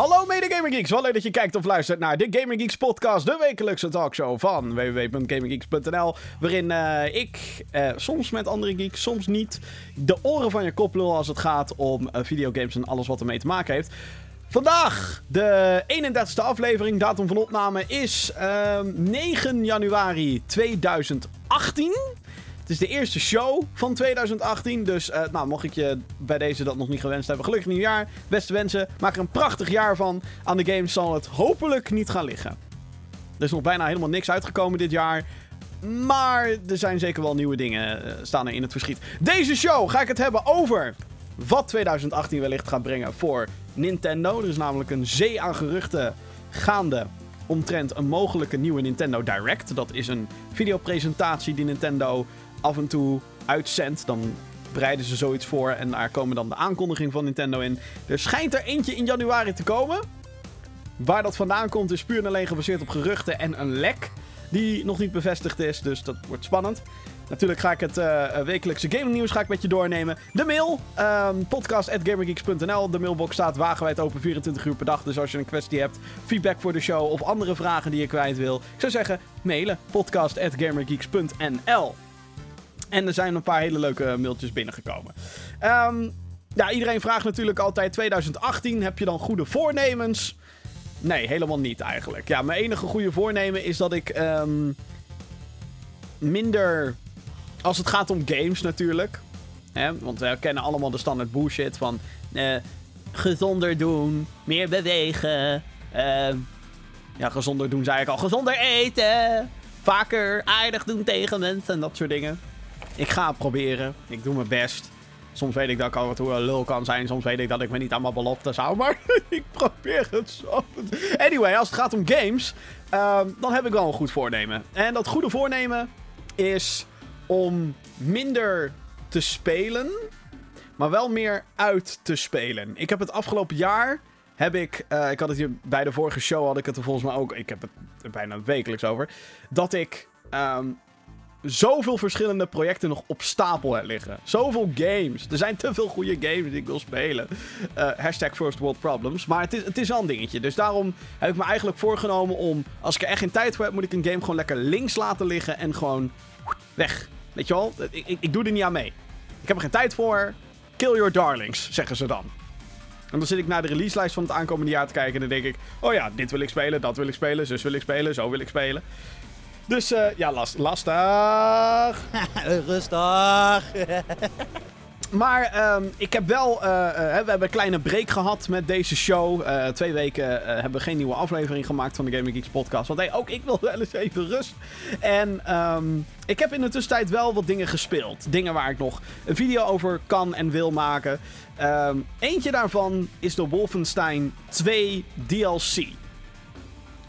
Hallo mede Gamer Geeks, wel leuk dat je kijkt of luistert naar de Gamer Geeks podcast, de wekelijkse talkshow van www.gamergeeks.nl, waarin uh, ik, uh, soms met andere geeks, soms niet, de oren van je kop lul als het gaat om uh, videogames en alles wat ermee te maken heeft. Vandaag, de 31ste aflevering, datum van opname is 9 ehm, januari 2018. Het is de eerste show van 2018. Dus uh, nou, mocht ik je bij deze dat nog niet gewenst hebben. Gelukkig nieuwjaar. Beste wensen. Maak er een prachtig jaar van. Aan de game zal het hopelijk niet gaan liggen. Er is nog bijna helemaal niks uitgekomen dit jaar. Maar er zijn zeker wel nieuwe dingen uh, staan er in het verschiet. Deze show ga ik het hebben over wat 2018 wellicht gaat brengen voor Nintendo. Er is namelijk een zee aan geruchten gaande omtrent een mogelijke nieuwe Nintendo Direct. Dat is een videopresentatie die Nintendo af en toe uitzendt. Dan bereiden ze zoiets voor en daar komen dan de aankondiging van Nintendo in. Er schijnt er eentje in januari te komen. Waar dat vandaan komt is puur en alleen gebaseerd op geruchten en een lek die nog niet bevestigd is. Dus dat wordt spannend. Natuurlijk ga ik het uh, wekelijkse gaming nieuws ga ik met je doornemen. De mail, um, podcast.gamergeeks.nl. De mailbox staat wagenwijd open 24 uur per dag. Dus als je een kwestie hebt, feedback voor de show of andere vragen die je kwijt wil. Ik zou zeggen, mailen podcast.gamergeeks.nl. En er zijn een paar hele leuke mailtjes binnengekomen. Um, ja, iedereen vraagt natuurlijk altijd 2018, heb je dan goede voornemens? Nee, helemaal niet eigenlijk. Ja, mijn enige goede voornemen is dat ik um, minder... Als het gaat om games natuurlijk. Hè, want we kennen allemaal de standaard bullshit van... Uh, gezonder doen, meer bewegen. Uh, ja, gezonder doen zei ik al. Gezonder eten. Vaker aardig doen tegen mensen en dat soort dingen. Ik ga het proberen. Ik doe mijn best. Soms weet ik dat ik al wat lul kan zijn. Soms weet ik dat ik me niet aan mijn beloftes hou. Maar ik probeer het zo. Anyway, als het gaat om games. Uh, dan heb ik wel een goed voornemen. En dat goede voornemen is om minder te spelen. Maar wel meer uit te spelen. Ik heb het afgelopen jaar. Heb ik. Uh, ik had het hier bij de vorige show. Had ik het er volgens mij ook. Ik heb het er bijna wekelijks over. Dat ik. Um, zoveel verschillende projecten nog op stapel liggen. Zoveel games. Er zijn te veel goede games die ik wil spelen. Uh, hashtag first world problems. Maar het is, het is al een dingetje. Dus daarom heb ik me eigenlijk voorgenomen om... Als ik er echt geen tijd voor heb, moet ik een game gewoon lekker links laten liggen. En gewoon weg. Weet je wel? Ik, ik, ik doe er niet aan mee. Ik heb er geen tijd voor. Kill your darlings, zeggen ze dan. En dan zit ik naar de releaselijst van het aankomende jaar te kijken. En dan denk ik: Oh ja, dit wil ik spelen, dat wil ik spelen, zus wil ik spelen, zo wil ik spelen. Dus uh, ja, last, lastig. Rustig. maar um, ik heb wel. Uh, uh, we hebben een kleine break gehad met deze show. twee weken hebben we geen nieuwe aflevering gemaakt van de Gaming Geeks podcast. Want hey, ook ik wil wel eens even rust. En um, ik heb in de tussentijd wel wat dingen gespeeld. Dingen waar ik nog een video over kan en wil maken. Um, eentje daarvan is de Wolfenstein 2 DLC.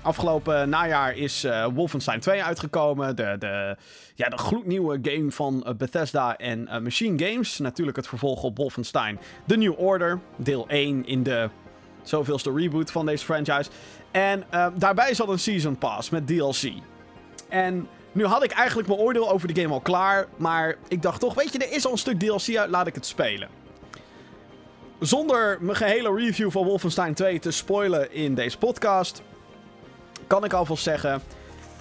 Afgelopen najaar is uh, Wolfenstein 2 uitgekomen. De, de, ja, de gloednieuwe game van uh, Bethesda en uh, Machine Games. Natuurlijk het vervolg op Wolfenstein The New Order. Deel 1 in de zoveelste reboot van deze franchise. En daarbij zat een Season Pass met DLC. En nu had ik eigenlijk mijn oordeel over de game al klaar. Maar ik dacht toch, weet je, er is al een stuk DLC uit, laat ik het spelen. Zonder mijn gehele review van Wolfenstein 2 te spoilen in deze podcast kan ik alvast zeggen.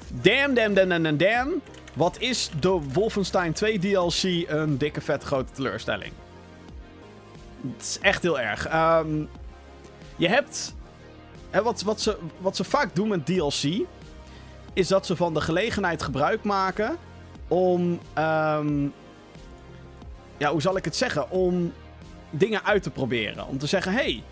Damn, damn, damn, damn, damn. Wat is de Wolfenstein 2 DLC een dikke vet grote teleurstelling. Het is echt heel erg. Um, je hebt... Hè, wat, wat, ze, wat ze vaak doen met DLC... is dat ze van de gelegenheid gebruik maken... om... Um, ja, hoe zal ik het zeggen? Om dingen uit te proberen. Om te zeggen, hey,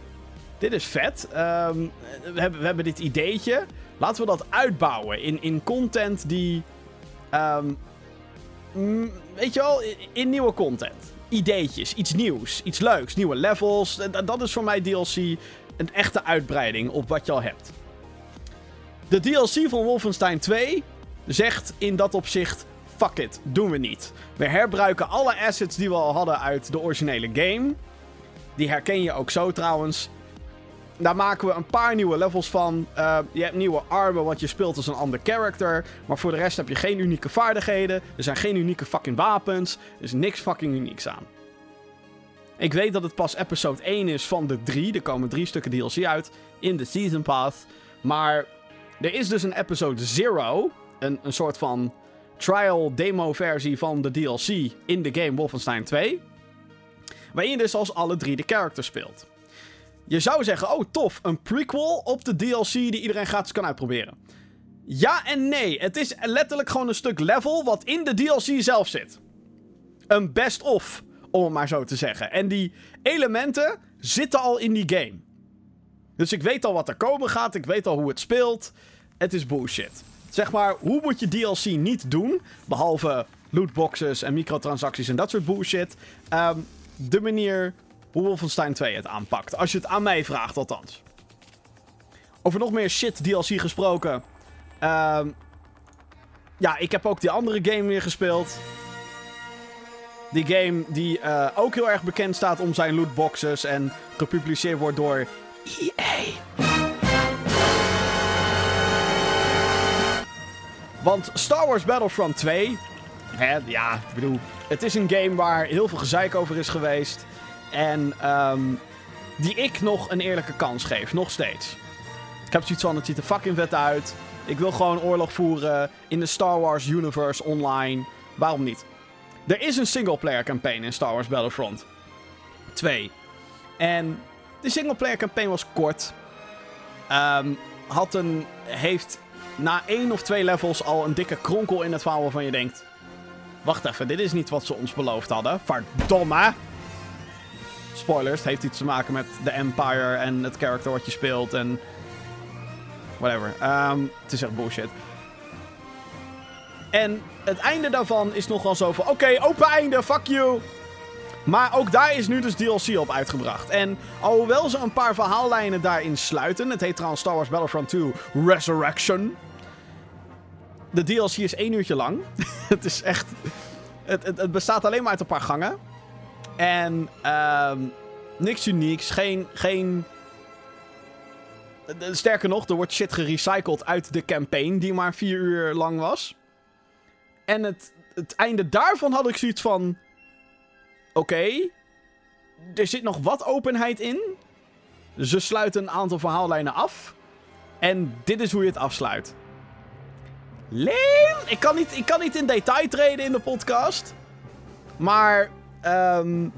dit is vet. Um, we, hebben, we hebben dit ideetje. Laten we dat uitbouwen in, in content die. Um, weet je wel, in, nieuwe content. Ideetjes, iets nieuws, iets leuks, nieuwe levels. Dat is voor mij DLC een echte uitbreiding op wat je al hebt. De DLC van Wolfenstein 2 zegt in dat opzicht: fuck it, doen we niet. We herbruiken alle assets die we al hadden uit de originele game. Die herken je ook zo trouwens. Daar maken we een paar nieuwe levels van. Uh, je hebt nieuwe armen, want je speelt als een ander character. Maar voor de rest heb je geen unieke vaardigheden. Er zijn geen unieke fucking wapens. Er is niks fucking unieks aan. Ik weet dat het pas episode 1 is van de drie. Er komen drie stukken DLC uit in de Season Pass. Maar er is dus een episode 0. Een, een soort van trial demo versie van de DLC in de game Wolfenstein 2. Waarin je dus als alle drie de characters speelt. Je zou zeggen, oh tof, een prequel op de DLC die iedereen gratis kan uitproberen. Ja en nee, het is letterlijk gewoon een stuk level wat in de DLC zelf zit. Een best-of, om het maar zo te zeggen. En die elementen zitten al in die game. Dus ik weet al wat er komen gaat, ik weet al hoe het speelt. Het is bullshit. Zeg maar, hoe moet je DLC niet doen? Behalve lootboxes en microtransacties en dat soort bullshit. Um, de manier hoe Wolfenstein 2 het aanpakt. Als je het aan mij vraagt, althans. Over nog meer shit DLC gesproken. Um, ja, ik heb ook die andere game weer gespeeld. Die game die uh, ook heel erg bekend staat om zijn lootboxes en gepubliceerd wordt door EA. Want Star Wars Battlefront 2. Hè, ja, ik bedoel. Het is een game waar heel veel gezeik over is geweest. En um, die ik nog een eerlijke kans geef. Nog steeds. Ik heb zoiets van: het ziet er fucking vet uit. Ik wil gewoon oorlog voeren in de Star Wars universe online. Waarom niet? Er is een singleplayer campaign in Star Wars Battlefront 2. En de singleplayer campaign was kort. Um, had een, heeft na één of twee levels al een dikke kronkel in het verhaal waarvan je denkt... Wacht even, dit is niet wat ze ons beloofd hadden. Verdomme! Spoilers, het heeft iets te maken met de Empire en het character wat je speelt en... Whatever. Um, het is echt bullshit. En het einde daarvan is nogal zo van... Oké, okay, open einde, fuck you! Maar ook daar is nu dus DLC op uitgebracht. En alhoewel ze een paar verhaallijnen daarin sluiten... Het heet trouwens Star Wars Battlefront 2 Resurrection. De DLC is één uurtje lang. het is echt... Het, het, bestaat alleen maar uit een paar gangen. En um, niks unieks. Geen, geen... Sterker nog, er wordt shit gerecycled uit de campaign die maar vier uur lang was. En het, het einde daarvan had ik zoiets van... Oké, er zit nog wat openheid in. Ze sluiten een aantal verhaallijnen af. En dit is hoe je het afsluit. Leen! Ik kan niet, ik kan niet in detail treden in de podcast. Maar, um,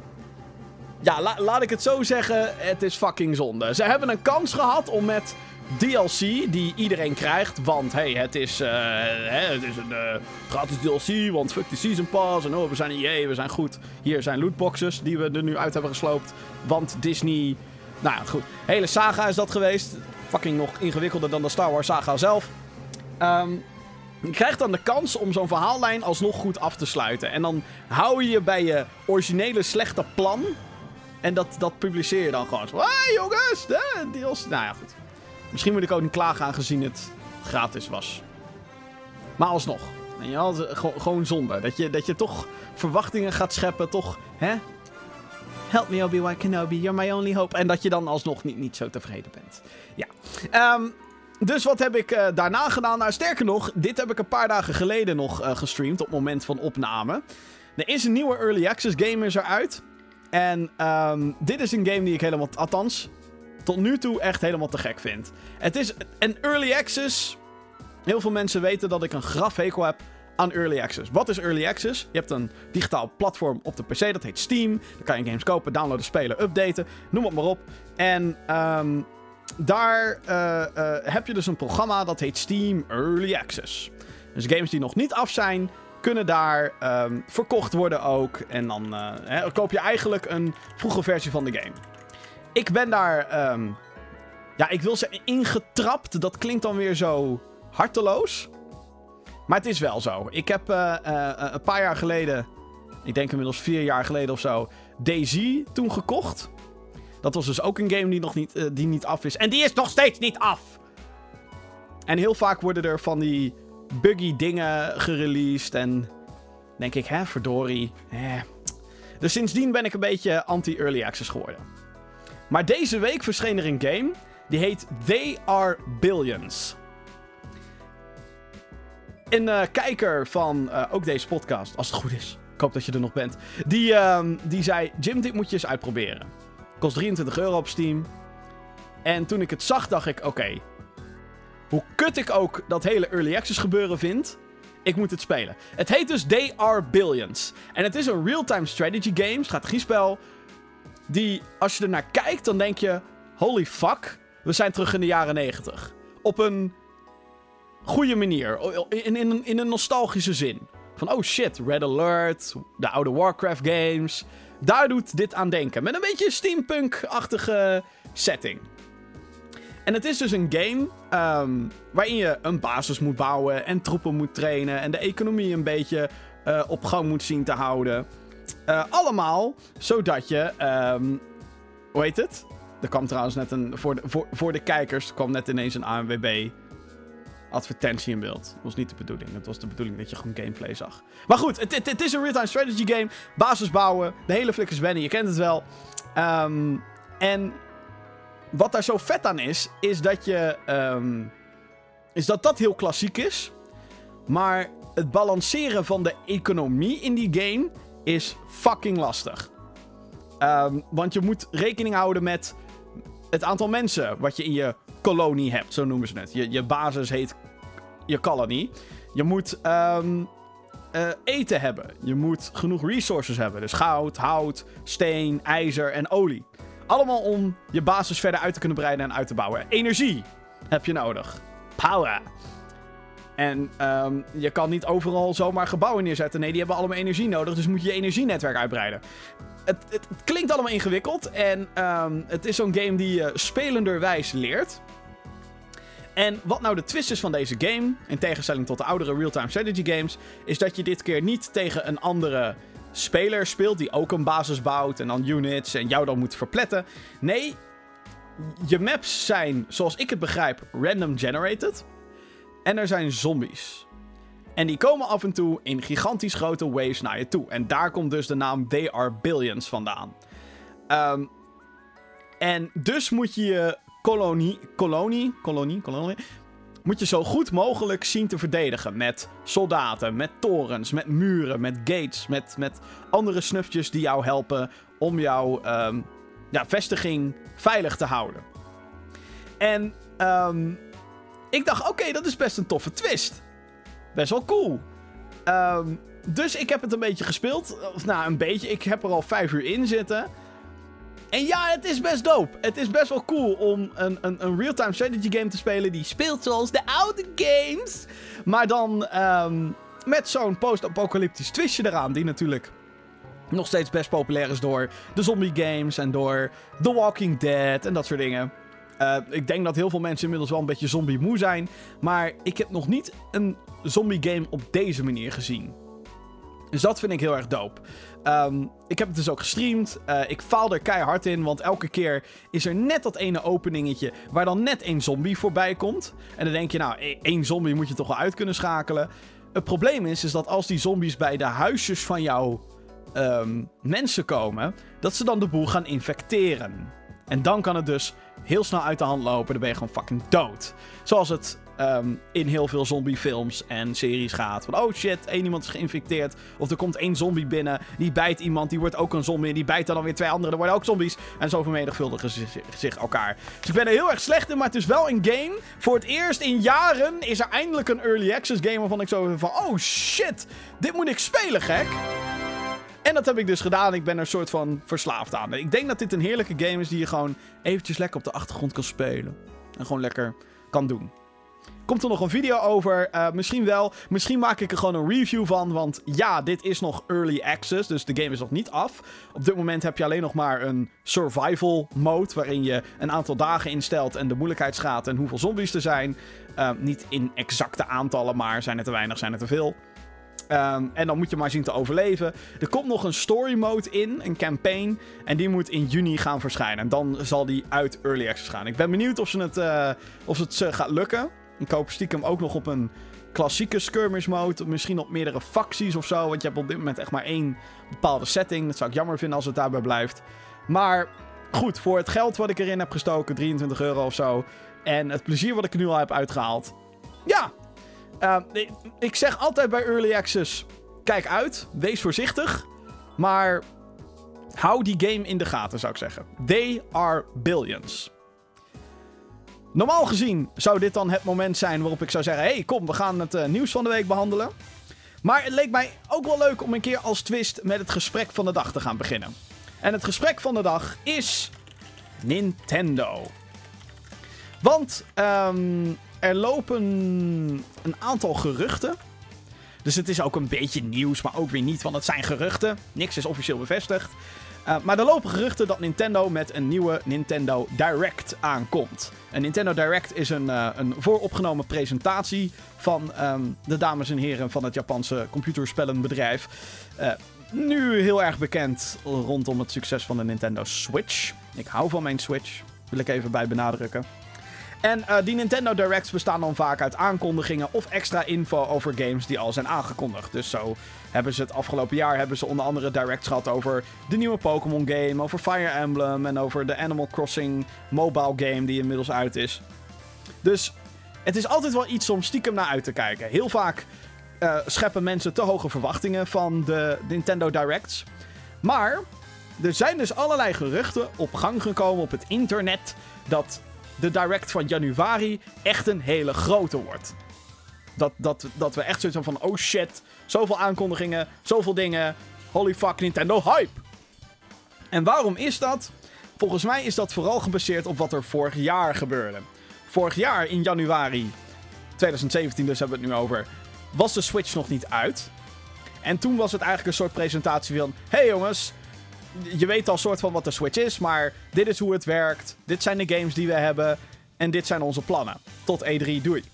ja, la, laat ik het zo zeggen. Het is fucking zonde. Ze hebben een kans gehad om met DLC die iedereen krijgt. Want hey, het is, uh, hè, het is een uh, gratis DLC. Want fuck die Season Pass. En oh, we zijn EA, we zijn goed. Hier zijn lootboxes die we er nu uit hebben gesloopt. Want Disney. Nou goed. Hele saga is dat geweest. Fucking nog ingewikkelder dan de Star Wars saga zelf. Um, je krijgt dan de kans om zo'n verhaallijn alsnog goed af te sluiten. En dan hou je je bij je originele slechte plan. En dat, dat publiceer je dan gewoon. Hé hey, jongens, de deals. Nou ja, goed. Misschien moet ik ook niet klagen aangezien het gratis was. Maar alsnog. En je had gewoon zonde. Dat je, dat je toch verwachtingen gaat scheppen. Toch, hè? Help me Obi-Wan Kenobi, you're my only hope. En dat je dan alsnog niet, niet zo tevreden bent. Ja. Um, dus wat heb ik uh, daarna gedaan? Nou, sterker nog, dit heb ik een paar dagen geleden nog uh, gestreamd op het moment van opname. Er is een nieuwe Early Access game is eruit. En um, dit is een game die ik helemaal, althans, tot nu toe echt helemaal te gek vind. Het is een Early Access. Heel veel mensen weten dat ik een grafhekel heb aan Early Access. Wat is Early Access? Je hebt een digitaal platform op de PC, dat heet Steam. Daar kan je games kopen, downloaden, spelen, updaten, noem het maar op. En um, daar uh, uh, heb je dus een programma dat heet Steam Early Access. Dus games die nog niet af zijn, kunnen daar um, verkocht worden ook. En dan hè, koop je eigenlijk een vroege versie van de game. Ik ben daar, um, ja, ik wil zeggen ingetrapt. Dat klinkt dan weer zo harteloos. Maar het is wel zo. Ik heb een paar jaar geleden, ik denk inmiddels vier jaar geleden of zo, Daisy toen gekocht. Dat was dus ook een game die nog niet, uh, die niet af is. En die is nog steeds niet af! En heel vaak worden er van die buggy dingen gereleased. En denk ik, hè, verdorie. Eh. Dus sindsdien ben ik een beetje anti-early access geworden. Maar deze week verscheen er een game. Die heet They Are Billions. Een uh, kijker van uh, ook deze podcast, als het goed is. Ik hoop dat je er nog bent. Die, ehm, die zei: Jim, dit moet je eens uitproberen. Kost 23 euro op Steam. En toen ik het zag, dacht ik: oké. hoe kut ik ook dat hele early access gebeuren vind. Ik moet het spelen. Het heet dus They Are Billions. En het is een real-time strategy game, strategiespel. Die, als je er naar kijkt, dan denk je: holy fuck, we zijn terug in de jaren 90. Op een goede manier. In, in, in een nostalgische zin. Van oh shit, Red Alert, de oude Warcraft games. Daar doet dit aan denken. Met een beetje steampunk-achtige setting. En het is dus een game ehm, waarin je een basis moet bouwen en troepen moet trainen en de economie een beetje uh, op gang moet zien te houden. Uh, allemaal zodat je, um, hoe heet het? Er kwam trouwens net een, voor de, voor, voor de kijkers kwam net ineens een ANWB advertentie in beeld. Dat was niet de bedoeling. Het was de bedoeling dat je gewoon gameplay zag. Maar goed, het, het, is een real-time strategy game. Basis bouwen. De hele flikkers wennen. Je kent het wel. Um, en wat daar zo vet aan is, is dat je... Um, is dat dat heel klassiek is. Maar het balanceren van de economie in die game is fucking lastig. Um, want je moet rekening houden met het aantal mensen wat je in je kolonie hebt, zo noemen ze het. Je, je basis heet je kolonie. Je moet um, uh, eten hebben. Je moet genoeg resources hebben. Dus goud, hout, steen, ijzer en olie. Allemaal om je basis verder uit te kunnen breiden en uit te bouwen. Energie heb je nodig. Power. En um, je kan niet overal zomaar gebouwen neerzetten. Nee, die hebben allemaal energie nodig. Dus moet je je energienetwerk uitbreiden. Het, het, klinkt allemaal ingewikkeld. En um, het is zo'n game die je spelenderwijs leert. En wat nou de twist is van deze game, in tegenstelling tot de oudere real-time strategy games, is dat je dit keer niet tegen een andere speler speelt die ook een basis bouwt en dan units en jou dan moet verpletten. Nee, je maps zijn, zoals ik het begrijp, random generated. En er zijn zombies. En die komen af en toe in gigantisch grote waves naar je toe. En daar komt dus de naam They Are Billions vandaan. Um, en dus moet je je kolonie, kolonie, kolonie, kolonie, moet je zo goed mogelijk zien te verdedigen. Met soldaten, met torens, met muren, met gates, met, met andere snufjes die jou helpen om jouw um, ja, vestiging veilig te houden. En um, ik dacht, oké, dat is best een toffe twist. Best wel cool. Um, dus ik heb het een beetje gespeeld. Of nou, een beetje. Ik heb er al vijf uur in zitten. En ja, het is best dope. Het is best wel cool om een, een, een real-time strategy game te spelen die speelt zoals de oude games. Maar dan um, met zo'n post-apocalyptisch twistje eraan, die natuurlijk nog steeds best populair is door de zombie games en door The Walking Dead en dat soort dingen. Uh, ik denk dat heel veel mensen inmiddels wel een beetje zombie moe zijn. Maar ik heb nog niet een zombie game op deze manier gezien. Dus dat vind ik heel erg dope. Um, ik heb het dus ook gestreamd. Uh, ik faal er keihard in, want elke keer is er net dat ene openingetje waar dan net één zombie voorbij komt. En dan denk je, nou, e- één zombie moet je toch wel uit kunnen schakelen. Het probleem is, is dat als die zombies bij de huisjes van jouw um, mensen komen, dat ze dan de boel gaan infecteren. En dan kan het dus heel snel uit de hand lopen. Dan ben je gewoon fucking dood. Zoals het um, in heel veel zombiefilms en series gaat. Van oh shit, één iemand is geïnfecteerd. Of er komt één zombie binnen. Die bijt iemand, die wordt ook een zombie. Die bijt dan weer twee anderen. Er worden ook zombies. En zo vermenigvuldigen ze zich elkaar. Dus ik ben er heel erg slecht in. Maar het is wel een game. Voor het eerst in jaren is er eindelijk een early access game. Waarvan ik zo van oh shit, dit moet ik spelen gek. En dat heb ik dus gedaan. Ik ben er een soort van verslaafd aan. Ik denk dat dit een heerlijke game is die je gewoon eventjes lekker op de achtergrond kan spelen. En gewoon lekker kan doen. Komt er nog een video over? Uh, misschien wel. Misschien maak ik er gewoon een review van. Want ja, dit is nog early access. Dus de game is nog niet af. Op dit moment heb je alleen nog maar een survival mode. Waarin je een aantal dagen instelt. En de moeilijkheidsgraad en hoeveel zombies er zijn. Uh, niet in exacte aantallen, maar zijn er te weinig, zijn er te veel. Um, en dan moet je maar zien te overleven. Er komt nog een story mode in, een campaign. En die moet in juni gaan verschijnen. En dan zal die uit Early Access gaan. Ik ben benieuwd of, ze het, uh, of het uh, gaat lukken. Ik hoop stiekem ook nog op een klassieke skirmish mode. Misschien op meerdere facties of zo. Want je hebt op dit moment echt maar één bepaalde setting. Dat zou ik jammer vinden als het daarbij blijft. Maar goed, voor het geld wat ik erin heb gestoken, 23 euro of zo. En het plezier wat ik er nu al heb uitgehaald. Ja, uh, ik zeg altijd bij Early Access: kijk uit, wees voorzichtig. Maar hou die game in de gaten, zou ik zeggen. They are billions. Normaal gezien zou dit dan het moment zijn waarop ik zou zeggen: hey, kom, we gaan het uh, nieuws van de week behandelen. Maar het leek mij ook wel leuk om een keer als twist met het gesprek van de dag te gaan beginnen. En het gesprek van de dag is Nintendo. Want um, er lopen een aantal geruchten. Dus het is ook een beetje nieuws, maar ook weer niet, want het zijn geruchten. Niks is officieel bevestigd. Uh, maar er lopen geruchten dat Nintendo met een nieuwe Nintendo Direct aankomt. Een Nintendo Direct is een, uh, een vooropgenomen presentatie van um, de dames en heren van het Japanse computerspellenbedrijf. Uh, nu heel erg bekend rondom het succes van de Nintendo Switch. Ik hou van mijn Switch, wil ik even bij benadrukken. En uh, die Nintendo Directs bestaan dan vaak uit aankondigingen of extra info over games die al zijn aangekondigd. Dus zo hebben ze het afgelopen jaar hebben ze onder andere directs gehad over de nieuwe Pokémon game, over Fire Emblem en over de Animal Crossing mobile game die inmiddels uit is. Dus het is altijd wel iets om stiekem naar uit te kijken. Heel vaak uh, scheppen mensen te hoge verwachtingen van de Nintendo Directs. Maar er zijn dus allerlei geruchten op gang gekomen op het internet dat de Direct van januari echt een hele grote wordt. Dat, dat, dat we echt zoiets van, oh shit, zoveel aankondigingen, zoveel dingen, holy fuck Nintendo hype. En waarom is dat? Volgens mij is dat vooral gebaseerd op wat er vorig jaar gebeurde. Vorig jaar in januari 2017, dus hebben we het nu over, was de Switch nog niet uit. En toen was het eigenlijk een soort presentatie van: hey jongens, je weet al soort van wat de Switch is, maar dit is hoe het werkt. Dit zijn de games die we hebben. En dit zijn onze plannen. Tot E3, doei.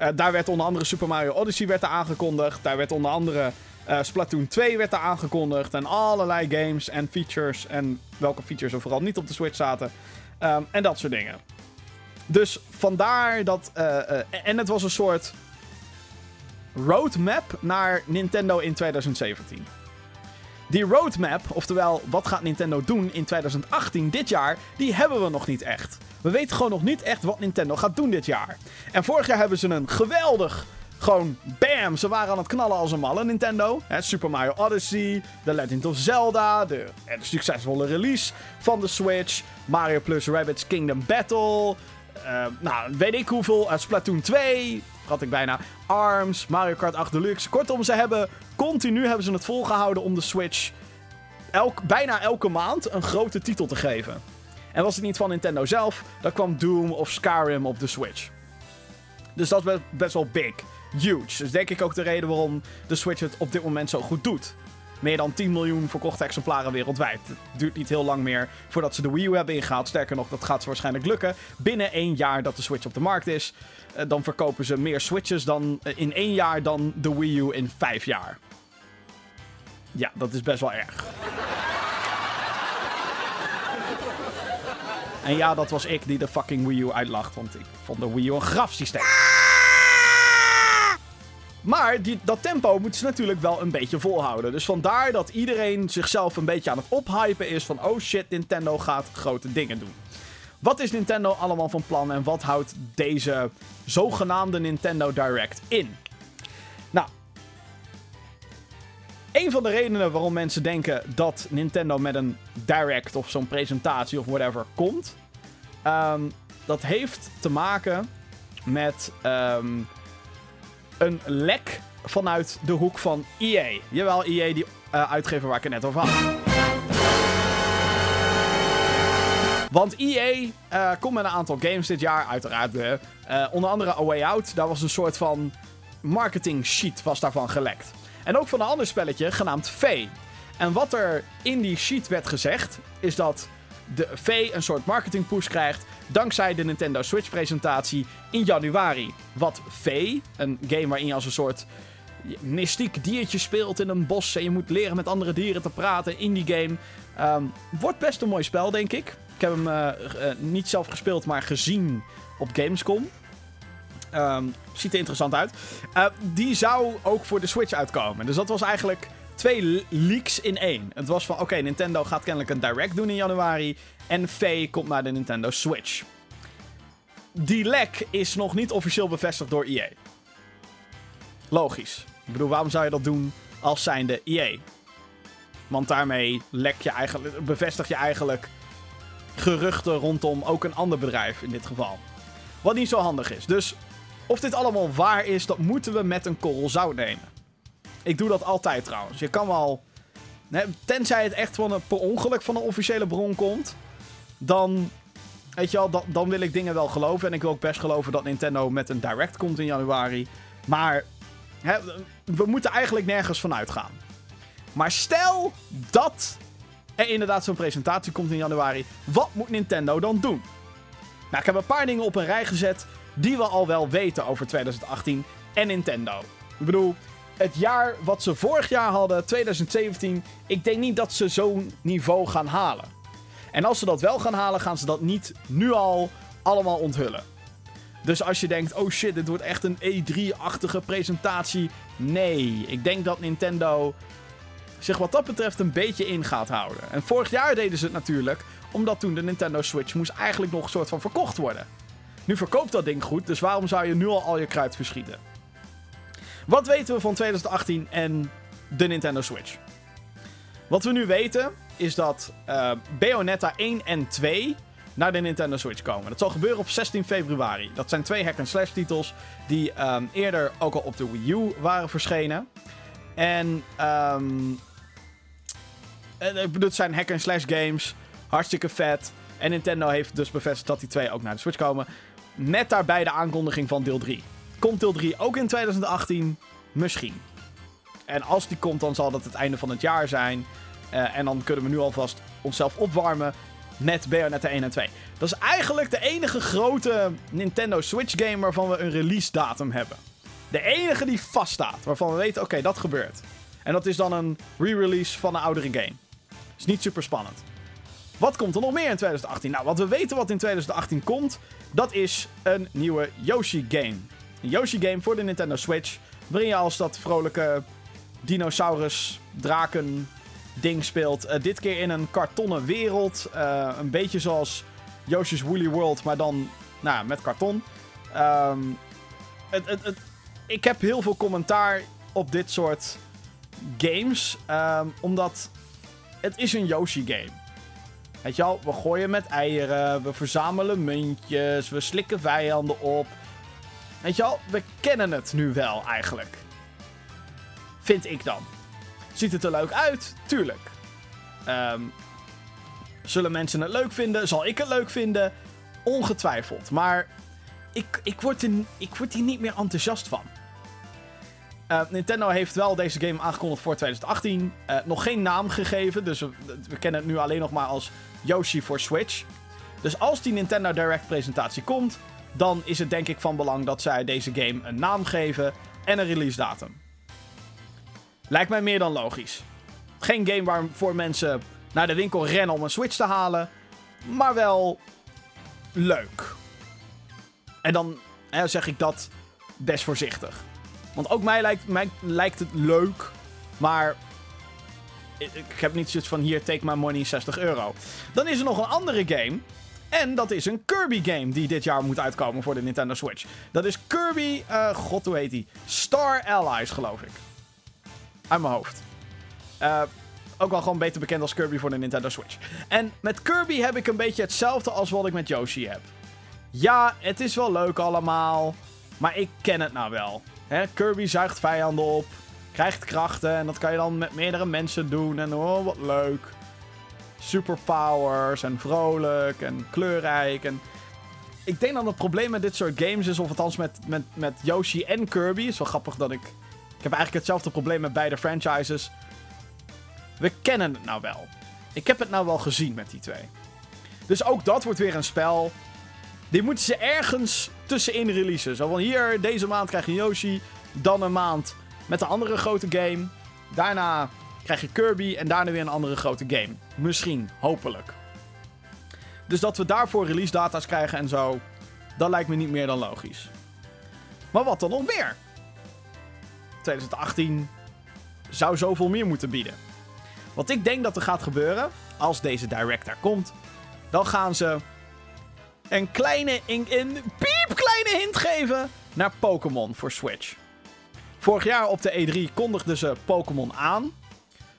Uh, daar werd onder andere Super Mario Odyssey werd er aangekondigd. Daar werd onder andere uh, Splatoon 2 werd er aangekondigd. En allerlei games en features. En welke features er vooral niet op de Switch zaten. Um, en dat soort dingen. Dus vandaar dat. Uh, en het was een soort roadmap naar Nintendo in 2017. Die roadmap, oftewel wat gaat Nintendo doen in 2018, dit jaar, die hebben we nog niet echt. We weten gewoon nog niet echt wat Nintendo gaat doen dit jaar. En vorig jaar hebben ze een geweldig gewoon bam, ze waren aan het knallen als een malle, Nintendo. He, Super Mario Odyssey, The Legend of Zelda, de, de, succesvolle release van de Switch, Mario Plus Rabbids Kingdom Battle, uh, nou, weet ik hoeveel, uh, Splatoon 2, had ik bijna, ARMS, Mario Kart 8 Deluxe. Kortom, ze hebben continu hebben ze het volgehouden om de Switch elk, bijna elke maand een grote titel te geven. En was het niet van Nintendo zelf, dan kwam Doom of Skyrim op de Switch. Dus dat is best wel big. Huge. Dus denk ik ook de reden waarom de Switch het op dit moment zo goed doet. Meer dan 10 miljoen verkochte exemplaren wereldwijd. Het duurt niet heel lang meer voordat ze de Wii U hebben ingehaald. Sterker nog, dat gaat ze waarschijnlijk lukken. Binnen één jaar dat de Switch op de markt is, eh, dan verkopen ze meer Switches dan, eh, in één jaar dan de Wii U in vijf jaar. Ja, dat is best wel erg. En ja, dat was ik die de fucking Wii U uitlacht. Want ik vond de Wii U een grafsysteem. Maar dat tempo moeten ze natuurlijk wel een beetje volhouden. Dus vandaar dat iedereen zichzelf een beetje aan het ophypen is van... Oh shit, Nintendo gaat grote dingen doen. Wat is Nintendo allemaal van plan en wat houdt deze zogenaamde Nintendo Direct in? Nou, een van de redenen waarom mensen denken dat Nintendo met een Direct of zo'n presentatie of whatever komt... Um, dat heeft te maken met... Um, een lek vanuit de hoek van EA. Jawel, EA, die uh, uitgever waar ik het net over had. Want EA uh, eh, komt met een aantal games dit jaar, uiteraard. Uh, onder andere A Way Out, daar was een soort van marketing sheet was daarvan gelekt. En ook van een ander spelletje genaamd V. En wat er in die sheet werd gezegd, is dat de V een soort marketing push krijgt dankzij de Nintendo Switch presentatie in januari. Wat V, een game waarin je als een soort mystiek diertje speelt in een bos en je moet leren met andere dieren te praten in die game. Um, wordt best een mooi spel, denk ik. Ik heb hem uh, uh, niet zelf gespeeld, maar gezien op Gamescom. Um, ziet er interessant uit. Uh, die zou ook voor de Switch uitkomen. Dus dat was eigenlijk twee leaks in één. Het was van, oké, Nintendo gaat kennelijk een direct doen in januari. En V komt naar de Nintendo Switch. Die lek is nog niet officieel bevestigd door EA. Logisch. Ik bedoel, waarom zou je dat doen als zijnde EA? Want daarmee lek je eigenlijk, bevestig je eigenlijk geruchten rondom ook een ander bedrijf in dit geval. Wat niet zo handig is. Dus of dit allemaal waar is, dat moeten we met een korrel zout nemen. Ik doe dat altijd trouwens. Je kan wel. Tenzij het echt van een, per ongeluk van een officiële bron komt. Dan. Weet je wel, dan, dan wil ik dingen wel geloven. En ik wil ook best geloven dat Nintendo met een direct komt in januari. Maar. Hè, we moeten eigenlijk nergens van uitgaan. Maar stel dat er inderdaad zo'n presentatie komt in januari. Wat moet Nintendo dan doen? Nou, ik heb een paar dingen op een rij gezet die we al wel weten over 2018 en Nintendo. Ik bedoel, het jaar wat ze vorig jaar hadden, 2017, ik denk niet dat ze zo'n niveau gaan halen. En als ze dat wel gaan halen, gaan ze dat niet nu al allemaal onthullen. Dus als je denkt, oh shit, dit wordt echt een E3-achtige presentatie. Nee, ik denk dat Nintendo zich wat dat betreft een beetje in gaat houden. En vorig jaar deden ze het natuurlijk, omdat toen de Nintendo Switch moest eigenlijk nog een soort van verkocht worden. Nu verkoopt dat ding goed, dus waarom zou je nu al al je kruid verschieten? Wat weten we van 2018 en de Nintendo Switch? Wat we nu weten is dat uh, Bayonetta 1 en 2 naar de Nintendo Switch komen. Dat zal gebeuren op 16 februari. Dat zijn twee hack-and-slash titels die um, eerder ook al op de Wii U waren verschenen. En um, het zijn hack-and-slash games. Hartstikke vet. En Nintendo heeft dus bevestigd dat die twee ook naar de Switch komen. Met daarbij de aankondiging van deel 3. Komt deel 3 ook in 2018? Misschien. En als die komt, dan zal dat het einde van het jaar zijn. Uh, en dan kunnen we nu alvast onszelf opwarmen met Bayonetta 1 en 2. Dat is eigenlijk de enige grote Nintendo Switch game waarvan we een release datum hebben. De enige die vaststaat, waarvan we weten, oké, dat gebeurt. En dat is dan een re-release van een oudere game. Is niet super spannend. Wat komt er nog meer in 2018? Nou, wat we weten wat in 2018 komt, dat is een nieuwe Yoshi-game. Een Yoshi-game voor de Nintendo Switch, waarin je als dat vrolijke dinosaurus, draken ding speelt. Uh, dit keer in een kartonnen wereld. Uh, een beetje zoals Yoshi's Woolly World, maar dan nou, met karton. Um, het, het, het, ik heb heel veel commentaar op dit soort games. Um, omdat het is een Yoshi-game. Weet je wel, we gooien met eieren, we verzamelen muntjes, we slikken vijanden op. Weet je wel, we kennen het nu wel eigenlijk. Vind ik dan. Ziet het er leuk uit? Tuurlijk. Um, zullen mensen het leuk vinden? Zal ik het leuk vinden? Ongetwijfeld. Maar ik, ik, word, er, ik word hier niet meer enthousiast van. Uh, Nintendo heeft wel deze game aangekondigd voor 2018. Uh, nog geen naam gegeven, dus we, we, kennen het nu alleen nog maar als Yoshi voor Switch. Dus als die Nintendo Direct presentatie komt, dan is het denk ik van belang dat zij deze game een naam geven en een release datum. Lijkt mij meer dan logisch. Geen game waarvoor mensen naar de winkel rennen om een Switch te halen, maar wel leuk. En dan hè, zeg ik dat best voorzichtig. Want ook mij lijkt, mij lijkt het leuk, maar ik, heb niet zoiets van hier, take my money, 60 euro. Dan is er nog een andere game. En dat is een Kirby game die dit jaar moet uitkomen voor de Nintendo Switch. Dat is Kirby, uh, god hoe heet die? Star Allies geloof ik. Uit mijn hoofd. Uh, ook wel gewoon beter bekend als Kirby voor de Nintendo Switch. En met Kirby heb ik een beetje hetzelfde als wat ik met Yoshi heb. Ja, het is wel leuk allemaal. Maar ik ken het nou wel. Kirby zuigt vijanden op. Krijgt krachten. En dat kan je dan met meerdere mensen doen. En oh, wat leuk. Superpowers. En vrolijk. En kleurrijk. En ik denk dat het probleem met dit soort games is. Of althans met, met, met Yoshi en Kirby. Het is wel grappig dat ik. Ik heb eigenlijk hetzelfde probleem met beide franchises. We kennen het nou wel. Ik heb het nou wel gezien met die twee. Dus ook dat wordt weer een spel. Die moeten ze ergens tussenin releasen. Zo van hier, deze maand krijg je Yoshi. Dan een maand met een andere grote game. Daarna krijg je Kirby en daarna weer een andere grote game. Misschien, hopelijk. Dus dat we daarvoor release data's krijgen en zo, dat lijkt me niet meer dan logisch. Maar wat dan nog meer? 2018 zou zoveel meer moeten bieden. Wat ik denk dat er gaat gebeuren, als deze direct daar komt, dan gaan ze een kleine, een, een piepkleine hint geven naar Pokémon voor Switch. Vorig jaar op de E3 kondigden ze Pokémon aan.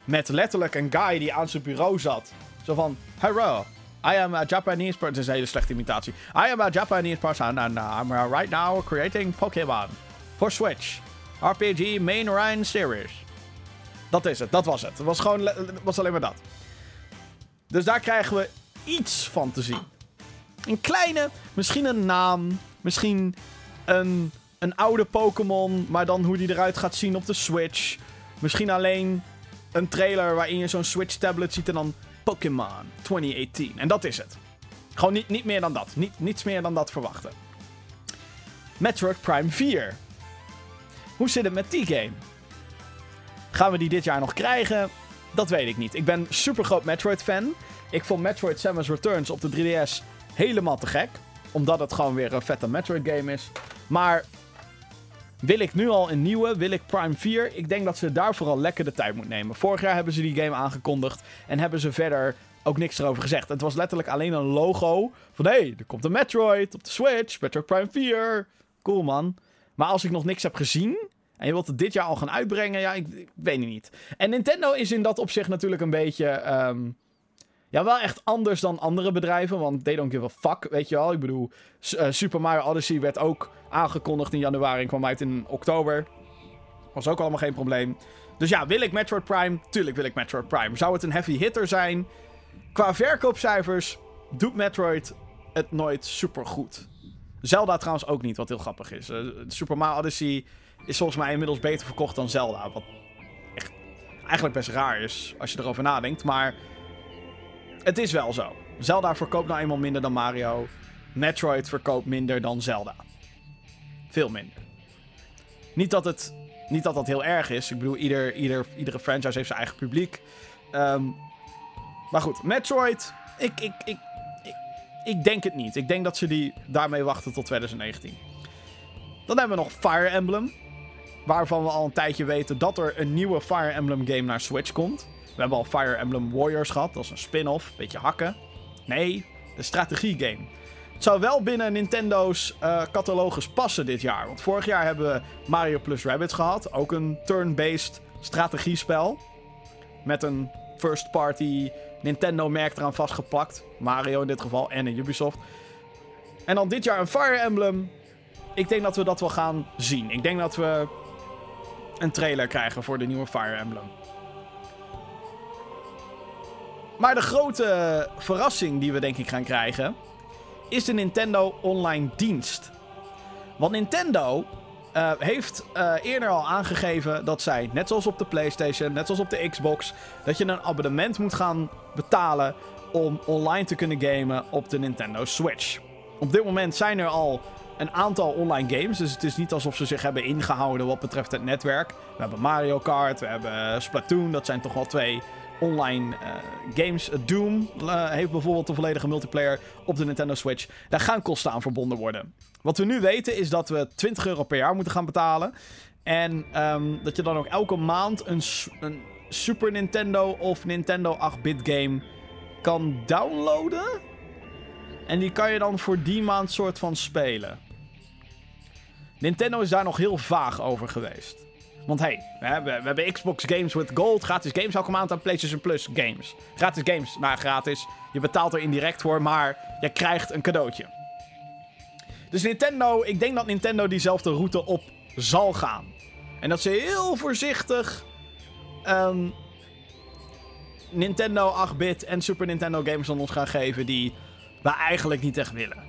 Met letterlijk een guy die aan zijn bureau zat. Zo van, hello, I am a Japanese person. Het is een hele slechte imitatie. I am a Japanese person and uh, I'm uh, right now creating Pokémon. For Switch. RPG Main Rhine Series. Dat is het, dat was het. Het was gewoon was alleen maar dat. Dus daar krijgen we iets van te zien. Een kleine, misschien een naam, misschien een, een oude Pokémon, maar dan hoe die eruit gaat zien op de Switch. Misschien alleen een trailer waarin je zo'n Switch tablet ziet en dan Pokémon 2018. En dat is het. Gewoon niet, niet meer dan dat. Niet, niets meer dan dat verwachten. Metroid Prime 4. Hoe zit het met die game? Gaan we die dit jaar nog krijgen? Dat weet ik niet. Ik ben super groot Metroid fan. Ik vond Metroid Samus Returns op de 3DS helemaal te gek. Omdat het gewoon weer een vette Metroid game is. Maar wil ik nu al een nieuwe? Wil ik Prime 4? Ik denk dat ze daar vooral lekker de tijd moet nemen. Vorig jaar hebben ze die game aangekondigd. En hebben ze verder ook niks erover gezegd. Het was letterlijk alleen een logo. Van hé, hey, er komt een Metroid op de Switch. Metroid Prime 4. Cool man. Maar als ik nog niks heb gezien. En je wilt het dit jaar al gaan uitbrengen. Ja, ik, weet het niet. En Nintendo is in dat opzicht natuurlijk een beetje. ehm, ja, wel echt anders dan andere bedrijven. Want they don't give a fuck, weet je wel. Ik bedoel, eh, Super Mario Odyssey werd ook aangekondigd in januari en kwam uit in oktober. Was ook allemaal geen probleem. Dus ja, wil ik Metroid Prime? Tuurlijk wil ik Metroid Prime. Zou het een heavy hitter zijn? Qua verkoopcijfers doet Metroid het nooit super goed. Zelda trouwens ook niet, wat heel grappig is. Eh, Super Mario Odyssey is volgens mij inmiddels beter verkocht dan Zelda. Wat echt eigenlijk best raar is als je erover nadenkt. Maar het is wel zo. Zelda verkoopt nou eenmaal minder dan Mario. Metroid verkoopt minder dan Zelda. Veel minder. Niet dat het niet dat dat heel erg is. Ik bedoel, ieder, ieder, iedere franchise heeft zijn eigen publiek. Ehm, maar goed, Metroid. Ik, ik, ik, ik, denk het niet. Ik denk dat ze die daarmee wachten tot 2019. Dan hebben we nog Fire Emblem. Waarvan we al een tijdje weten dat er een nieuwe Fire Emblem game naar Switch komt. We hebben al Fire Emblem Warriors gehad. Dat is een spin-off. Beetje hakken. Nee, een strategiegame. Het zou wel binnen Nintendo's eh, catalogus passen dit jaar. Want vorig jaar hebben we Mario plus Rabbids gehad. Ook een turn-based strategiespel. Met een first-party Nintendo-merk eraan vastgeplakt. Mario in dit geval en een Ubisoft. En dan dit jaar een Fire Emblem. Ik denk dat we dat wel gaan zien. Ik denk dat we een trailer krijgen voor de nieuwe Fire Emblem. Maar de grote verrassing die we denk ik gaan krijgen is de Nintendo Online dienst. Want Nintendo eh, heeft eh, eerder al aangegeven dat zij, net zoals op de PlayStation, net zoals op de Xbox, dat je een abonnement moet gaan betalen om online te kunnen gamen op de Nintendo Switch. Op dit moment zijn er al een aantal online games, dus het is niet alsof ze zich hebben ingehouden wat betreft het netwerk. We hebben Mario Kart, we hebben Splatoon, dat zijn toch wel twee online eh, games. Doom heeft bijvoorbeeld de volledige multiplayer op de Nintendo Switch. Daar gaan kosten aan verbonden worden. Wat we nu weten is dat we 20 euro per jaar moeten gaan betalen. En ehm, dat je dan ook elke maand een, een Super Nintendo of Nintendo 8-bit game kan downloaden. En die kan je dan voor die maand soort van spelen. Nintendo is daar nog heel vaag over geweest. Want hey, we hebben, we hebben Xbox Games with Gold, gratis games elke maand aan PlayStation Plus games. Gratis games, nou gratis. Je betaalt er indirect voor, maar je krijgt een cadeautje. Dus Nintendo, ik denk dat Nintendo diezelfde route op zal gaan. En dat ze heel voorzichtig ehm, Nintendo 8-bit en Super Nintendo games aan ons gaan geven die we eigenlijk niet echt willen.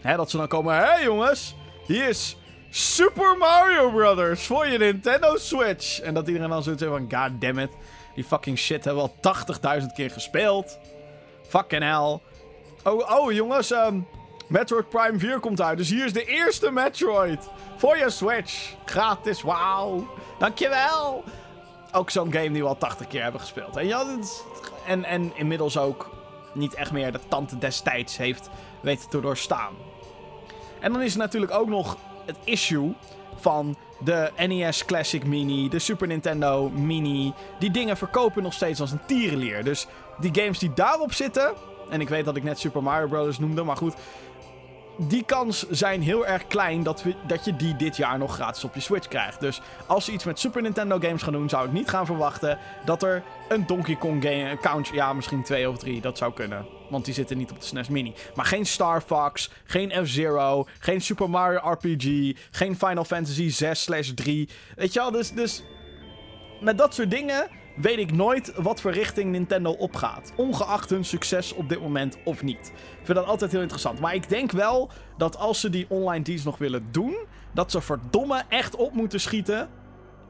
Hè, dat ze dan komen, hé hey jongens, hier is Super Mario Brothers voor je Nintendo Switch. En dat iedereen dan zoiets heeft van, god damn it, die fucking shit hebben we al 80.000 keer gespeeld. Fucking hell. Oh, oh jongens, ehm, Metroid Prime 4 komt uit, dus hier is de eerste Metroid voor je Switch. Gratis, wauw. Dankjewel. Ook zo'n game die we al 80 keer hebben gespeeld. En, ja, en, en inmiddels ook niet echt meer de tante destijds heeft weten te doorstaan. En dan is er natuurlijk ook nog het issue van de NES Classic Mini, de Super Nintendo Mini. Die dingen verkopen nog steeds als een tierenlier. Dus die games die daarop zitten, en ik weet dat ik net Super Mario Bros. noemde, maar goed. Die kans zijn heel erg klein dat, we, dat je die dit jaar nog gratis op je Switch krijgt. Dus als ze iets met Super Nintendo games gaan doen, zou ik niet gaan verwachten dat er een Donkey Kong game account, ja, misschien twee of drie, dat zou kunnen. Want die zitten niet op de SNES Mini. Maar geen Star Fox, geen F-Zero, geen Super Mario RPG, geen Final Fantasy 6/3. Weet je wel, dus, dus met dat soort dingen weet ik nooit wat voor richting Nintendo opgaat. Ongeacht hun succes op dit moment of niet. Ik vind dat altijd heel interessant. Maar ik denk wel dat als ze die online dienst nog willen doen, dat ze verdomme echt op moeten schieten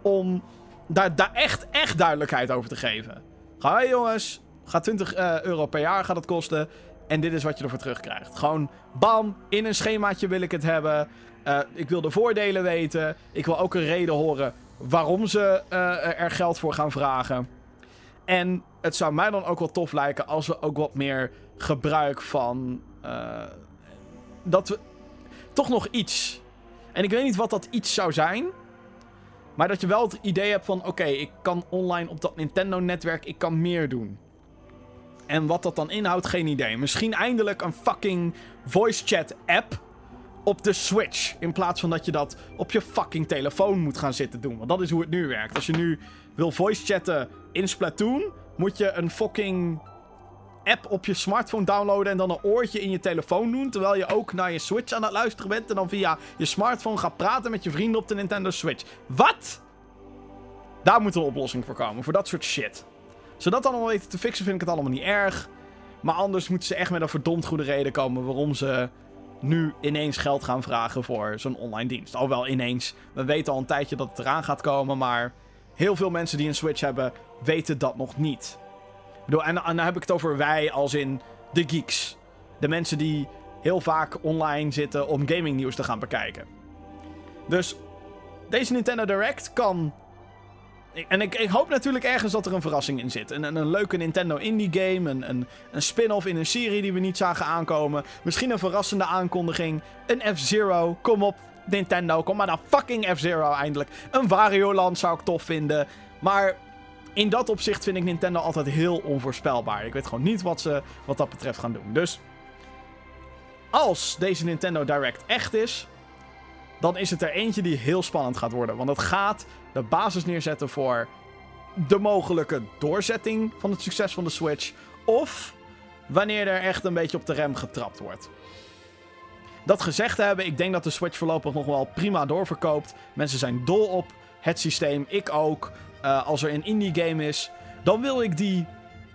om daar, daar echt, echt duidelijkheid over te geven. Ga jongens, gaat 20 uh, euro per jaar gaat het kosten. En dit is wat je ervoor terugkrijgt. Gewoon bam, in een schemaatje wil ik het hebben. Uh, ik wil de voordelen weten. Ik wil ook een reden horen waarom ze uh, er geld voor gaan vragen. En het zou mij dan ook wel tof lijken als we ook wat meer gebruik van. Uh, dat we. Toch nog iets. En ik weet niet wat dat iets zou zijn. Maar dat je wel het idee hebt van: oké, ik kan online op dat Nintendo-netwerk, ik kan meer doen. En wat dat dan inhoudt, geen idee. Misschien eindelijk een fucking voice chat app op de Switch. In plaats van dat je dat op je fucking telefoon moet gaan zitten doen. Want dat is hoe het nu werkt. Als je nu wil voice chatten in Splatoon, moet je een fucking app op je smartphone downloaden en dan een oortje in je telefoon doen. Terwijl je ook naar je Switch aan het luisteren bent. En dan via je smartphone gaat praten met je vrienden op de Nintendo Switch. Wat? Daar moet een oplossing voor komen. Voor dat soort shit. Zodat dan allemaal weten te fixen vind ik het allemaal niet erg. Maar anders moeten ze echt met een verdomd goede reden komen waarom ze nu ineens geld gaan vragen voor zo'n online dienst. Al wel ineens. We weten al een tijdje dat het eraan gaat komen, maar heel veel mensen die een Switch hebben, weten dat nog niet. Bedoel, en, en dan heb ik het over wij als in de geeks. De mensen die heel vaak online zitten om gaming nieuws te gaan bekijken. Dus deze Nintendo Direct kan en ik, ik, hoop natuurlijk ergens dat er een verrassing in zit. Een, een, leuke Nintendo indie game. Een, een, een spin-off in een serie die we niet zagen aankomen. Misschien een verrassende aankondiging. Een F-Zero. Kom op, Nintendo. Kom maar naar fucking F-Zero eindelijk. Een Wario Land zou ik tof vinden. Maar in dat opzicht vind ik Nintendo altijd heel onvoorspelbaar. Ik weet gewoon niet wat ze wat dat betreft gaan doen. Dus als deze Nintendo Direct echt is, dan is het er eentje die heel spannend gaat worden. Want het gaat de basis neerzetten voor de mogelijke doorzetting van het succes van de Switch. Of wanneer er echt een beetje op de rem getrapt wordt. Dat gezegd hebben, ik denk dat de Switch voorlopig nog wel prima doorverkoopt. Mensen zijn dol op het systeem, ik ook. Uh, als er een indie game is, dan wil ik die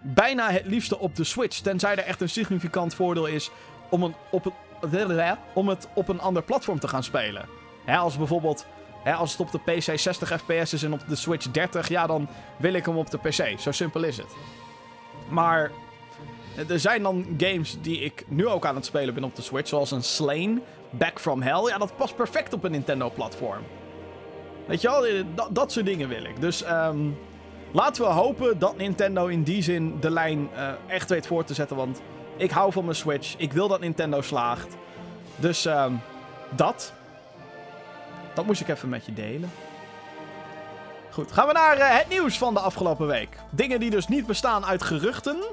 bijna het liefste op de Switch. Tenzij er echt een significant voordeel is om, op om het op een ander platform te gaan spelen. Hè, als bijvoorbeeld als het op de PC 60 fps is en op de Switch 30, ja, dan wil ik hem op de PC. Zo simpel is het. Maar er zijn dan games die ik nu ook aan het spelen ben op de Switch, zoals een Slain, Back from Hell. Ja, dat past perfect op een Nintendo-platform. Weet je wel, eh, dat, soort dingen wil ik. Dus um, laten we hopen dat Nintendo in die zin de lijn uh, echt weet voor te zetten. Want ik hou van mijn Switch. Ik wil dat Nintendo slaagt. Dus um, dat. Dat moest ik even met je delen. Goed, gaan we naar uh, het nieuws van de afgelopen week. Dingen die dus niet bestaan uit geruchten.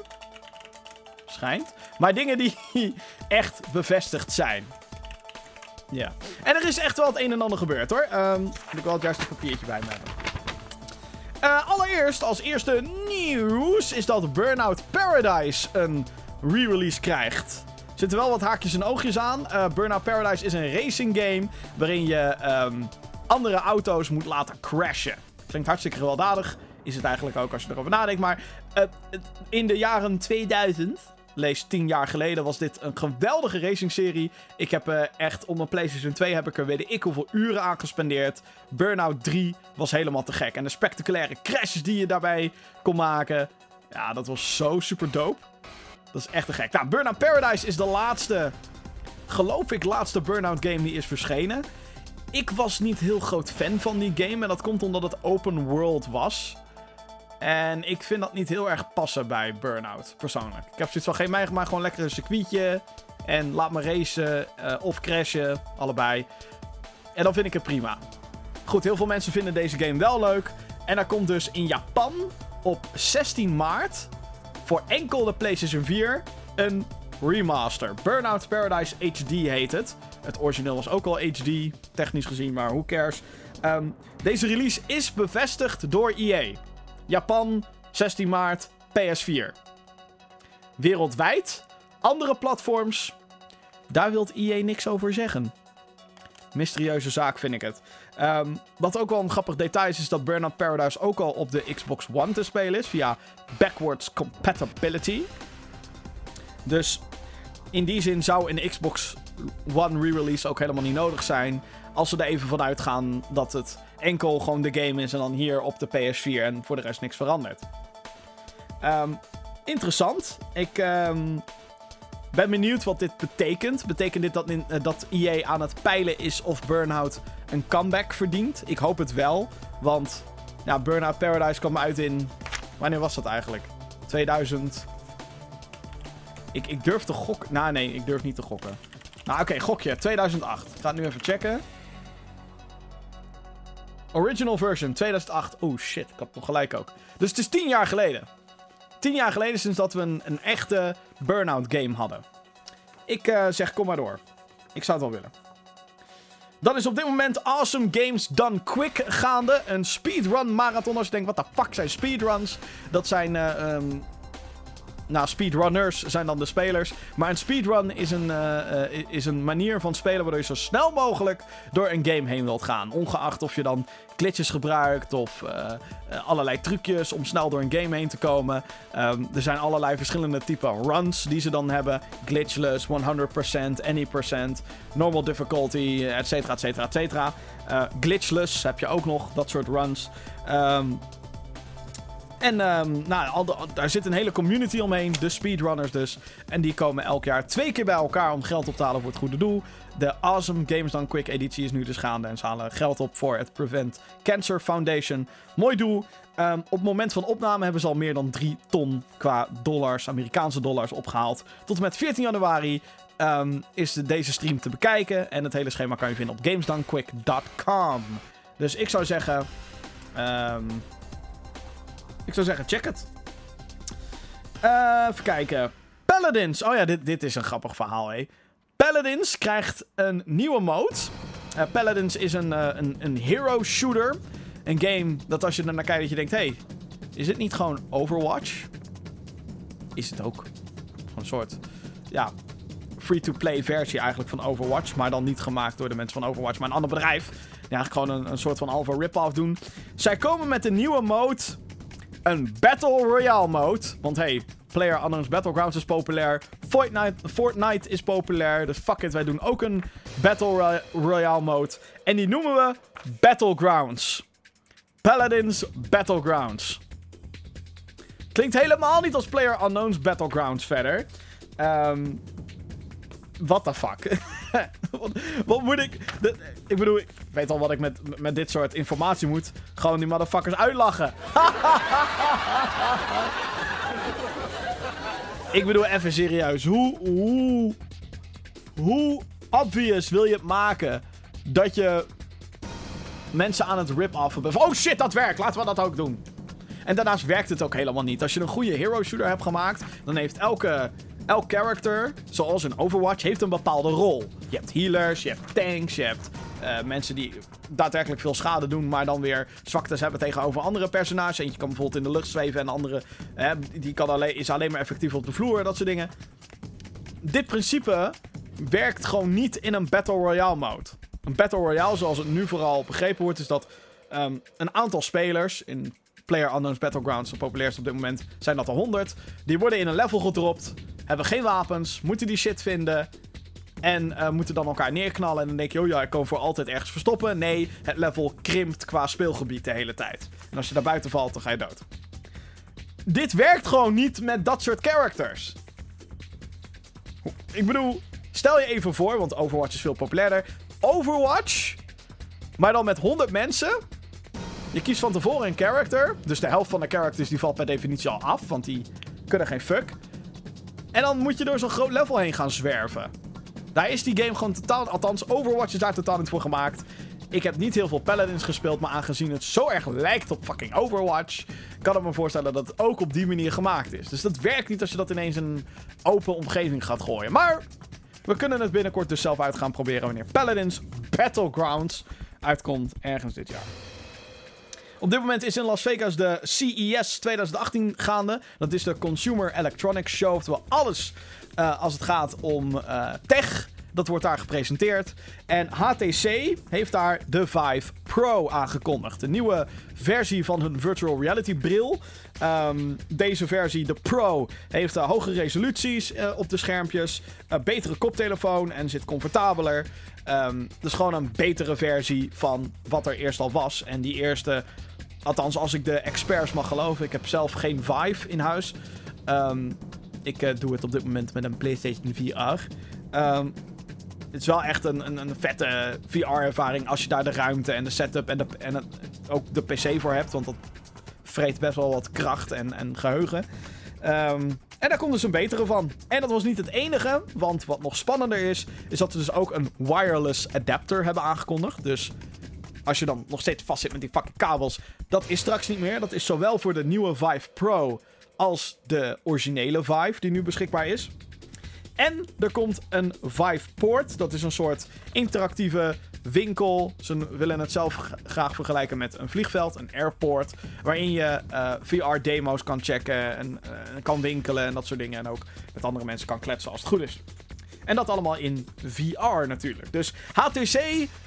Schijnt. Maar dingen die echt bevestigd zijn. Ja. En er is echt wel het een en ander gebeurd hoor. Um, moet ik wel het juiste papiertje bij me hebben. Uh, allereerst, als eerste nieuws, is dat Burnout Paradise een re-release krijgt zitten wel wat haakjes en oogjes aan. Uh, Burnout Paradise is een racing game waarin je um, andere auto's moet laten crashen. Klinkt hartstikke gewelddadig. Is het eigenlijk ook als je erover nadenkt. Maar uh, in de jaren 2000, lees 10 jaar geleden, was dit een geweldige racing-serie. Ik heb echt op mijn PlayStation 2 heb ik er weet ik hoeveel uren aan gespendeerd. Burnout 3 was helemaal te gek. En de spectaculaire crashes die je daarbij kon maken. Ja, dat was zo super dope. Dat is echt te gek. Nou, Burnout Paradise is de laatste, geloof ik, laatste Burnout game die is verschenen. Ik was niet heel groot fan van die game. En dat komt omdat het open world was. En ik vind dat niet heel erg passen bij Burnout, persoonlijk. Ik heb zoiets van, geef mij maar gewoon lekker een circuitje. En laat me racen uh, of crashen, allebei. En dan vind ik het prima. Goed, heel veel mensen vinden deze game wel leuk. En er komt dus in Japan op 16 maart voor enkel de PlayStation 4 een remaster. Burnout Paradise HD heet het. Het origineel was ook al HD, technisch gezien, maar who cares. Ehm, deze release is bevestigd door EA. Japan, 16 maart, PS4. Wereldwijd, andere platforms, daar wilt EA niks over zeggen. Mysterieuze zaak vind ik het. Ehm, wat ook wel een grappig detail is, is dat Burnout Paradise ook al op de Xbox One te spelen is. Via backwards compatibility. Dus in die zin zou een Xbox One re-release ook helemaal niet nodig zijn. Als ze er even vanuit gaan dat het enkel gewoon de game is en dan hier op de PS4 en voor de rest niks verandert. Ehm, interessant. Ik ehm, ben benieuwd wat dit betekent. Betekent dit dat, in, eh, dat EA aan het peilen is of Burnout een comeback verdient? Ik hoop het wel. Want ja, Burnout Paradise kwam uit in. Wanneer was dat eigenlijk? 2000. Ik, ik durf te gokken. Nou, nee, ik durf niet te gokken. Nou, oké, gokje. 2008. Ik ga het nu even checken. Original version 2008. Oh shit, ik had nog gelijk ook. Dus het is 10 jaar geleden. 10 jaar geleden sinds dat we een, een echte Burnout game hadden. Ik uh, zeg, kom maar door. Ik zou het wel willen. Dan is op dit moment Awesome Games Done Quick gaande. Een speedrun marathon. Als je denkt, wat de fuck zijn speedruns? Dat zijn uh, um, nou, speedrunners zijn dan de spelers. Maar een speedrun is een, uh, uh, is een manier van spelen waardoor je zo snel mogelijk door een game heen wilt gaan. Ongeacht of je dan glitches gebruikt of uh, allerlei trucjes om snel door een game heen te komen. Um, er zijn allerlei verschillende typen runs die ze dan hebben. Glitchless, 100%, any percent, normal difficulty, et cetera, et cetera, et cetera. glitchless heb je ook nog, dat soort runs. Um, en um, nou, al daar zit een hele community omheen, de speedrunners dus. En die komen elk jaar twee keer bij elkaar om geld op te halen voor het goede doel. De Awesome Games Done Quick editie is nu dus gaande en ze halen geld op voor het Prevent Cancer Foundation. Mooi doel. Um, op het moment van opname hebben ze al meer dan 3 ton qua dollars, Amerikaanse dollars, opgehaald. Tot en met 14 januari um, is deze stream te bekijken. En het hele schema kan je vinden op gamesdonequick.com. Dus ik zou zeggen... Um, ik zou zeggen, check het. Uh, even kijken. Paladins. Oh ja, dit, dit is een grappig verhaal, hé. Paladins krijgt een nieuwe mode. Uh, Paladins is een, uh, een, een hero shooter. Een game dat als je er naar kijkt, dat je denkt... hey, is het niet gewoon Overwatch? Is het ook. Een soort... Ja, free-to-play versie eigenlijk van Overwatch. Maar dan niet gemaakt door de mensen van Overwatch, maar een ander bedrijf. Die eigenlijk gewoon een, een soort van alpha rip-off doen. Zij komen met een nieuwe mode een Battle Royale mode. Want hey, Player Unknown's Battlegrounds is populair. Fortnite, Fortnite is populair. Dus fuck it, wij doen ook een Battle Royale mode. En die noemen we Battlegrounds. Paladins Battlegrounds. Klinkt helemaal niet als Player Unknown's Battlegrounds verder. Um, what the fuck? wat, moet ik... Ik bedoel, ik weet al wat ik met, met dit soort informatie moet. Gewoon die motherfuckers uitlachen. ik bedoel, even serieus. Hoe, hoe... Hoe obvious wil je het maken dat je mensen aan het rip-offen bent? Oh shit, dat werkt. Laten we dat ook doen. En daarnaast werkt het ook helemaal niet. Als je een goede hero shooter hebt gemaakt, dan heeft elke elk character, zoals in Overwatch, heeft een bepaalde rol. Je hebt healers, je hebt tanks, je hebt uh, mensen die daadwerkelijk veel schade doen, maar dan weer zwaktes hebben tegenover andere personages. Eentje kan bijvoorbeeld in de lucht zweven en andere uh, die kan alleen, is alleen maar effectief op de vloer, dat soort dingen. Dit principe werkt gewoon niet in een Battle Royale mode. Een Battle Royale, zoals het nu vooral begrepen wordt, is dat um, een aantal spelers in Player Unknown's Battlegrounds, de populairste op dit moment, zijn dat er 100. Die worden in een level gedropt hebben geen wapens, moeten die shit vinden. En uh, moeten dan elkaar neerknallen. En dan denk je, oh ja, ik kan voor altijd ergens verstoppen. Nee, het level krimpt qua speelgebied de hele tijd. En als je daar buiten valt, dan ga je dood. Dit werkt gewoon niet met dat soort characters. Ik bedoel, stel je even voor, want Overwatch is veel populairder. Overwatch, maar dan met 100 mensen. Je kiest van tevoren een character. Dus de helft van de characters die valt per definitie al af, want die kunnen geen fuck. En dan moet je door zo'n groot level heen gaan zwerven. Daar is die game gewoon totaal... Althans, Overwatch is daar totaal niet voor gemaakt. Ik heb niet heel veel Paladins gespeeld, maar aangezien het zo erg lijkt op fucking Overwatch, kan ik me voorstellen dat het ook op die manier gemaakt is. Dus dat werkt niet als je dat ineens in een open omgeving gaat gooien. Maar we kunnen het binnenkort dus zelf uit gaan proberen wanneer Paladins Battlegrounds uitkomt ergens dit jaar. Op dit moment is in Las Vegas de CES 2018 gaande. Dat is de Consumer Electronics Show. Oftewel alles uh, als het gaat om uh, tech. Dat wordt daar gepresenteerd. En HTC heeft daar de Vive Pro aangekondigd. De nieuwe versie van hun virtual reality bril. Um, deze versie, de Pro, heeft uh, hogere resoluties op de schermpjes. Een betere koptelefoon en zit comfortabeler. Dus gewoon een betere versie van wat er eerst al was. En die eerste, althans als ik de experts mag geloven. Ik heb zelf geen Vive in huis. Um, ik uh, doe het op dit moment met een PlayStation VR. Um, het is wel echt een, een, een vette VR-ervaring als je daar de ruimte en de setup en, de, en het, ook de PC voor hebt. Want dat vreet best wel wat kracht en, en geheugen. Um, en daar komt dus een betere van. En dat was niet het enige, want wat nog spannender is, is dat ze dus ook een wireless adapter hebben aangekondigd. Dus als je dan nog steeds vast zit met die fucking kabels, dat is straks niet meer. Dat is zowel voor de nieuwe Vive Pro als de originele Vive die nu beschikbaar is. En er komt een Vive Port. Dat is een soort interactieve winkel. Ze willen het zelf graag vergelijken met een vliegveld, een airport. Waarin je uh, VR-demo's kan checken en uh, kan winkelen en dat soort dingen. En ook met andere mensen kan kletsen als het goed is. En dat allemaal in VR natuurlijk. Dus HTC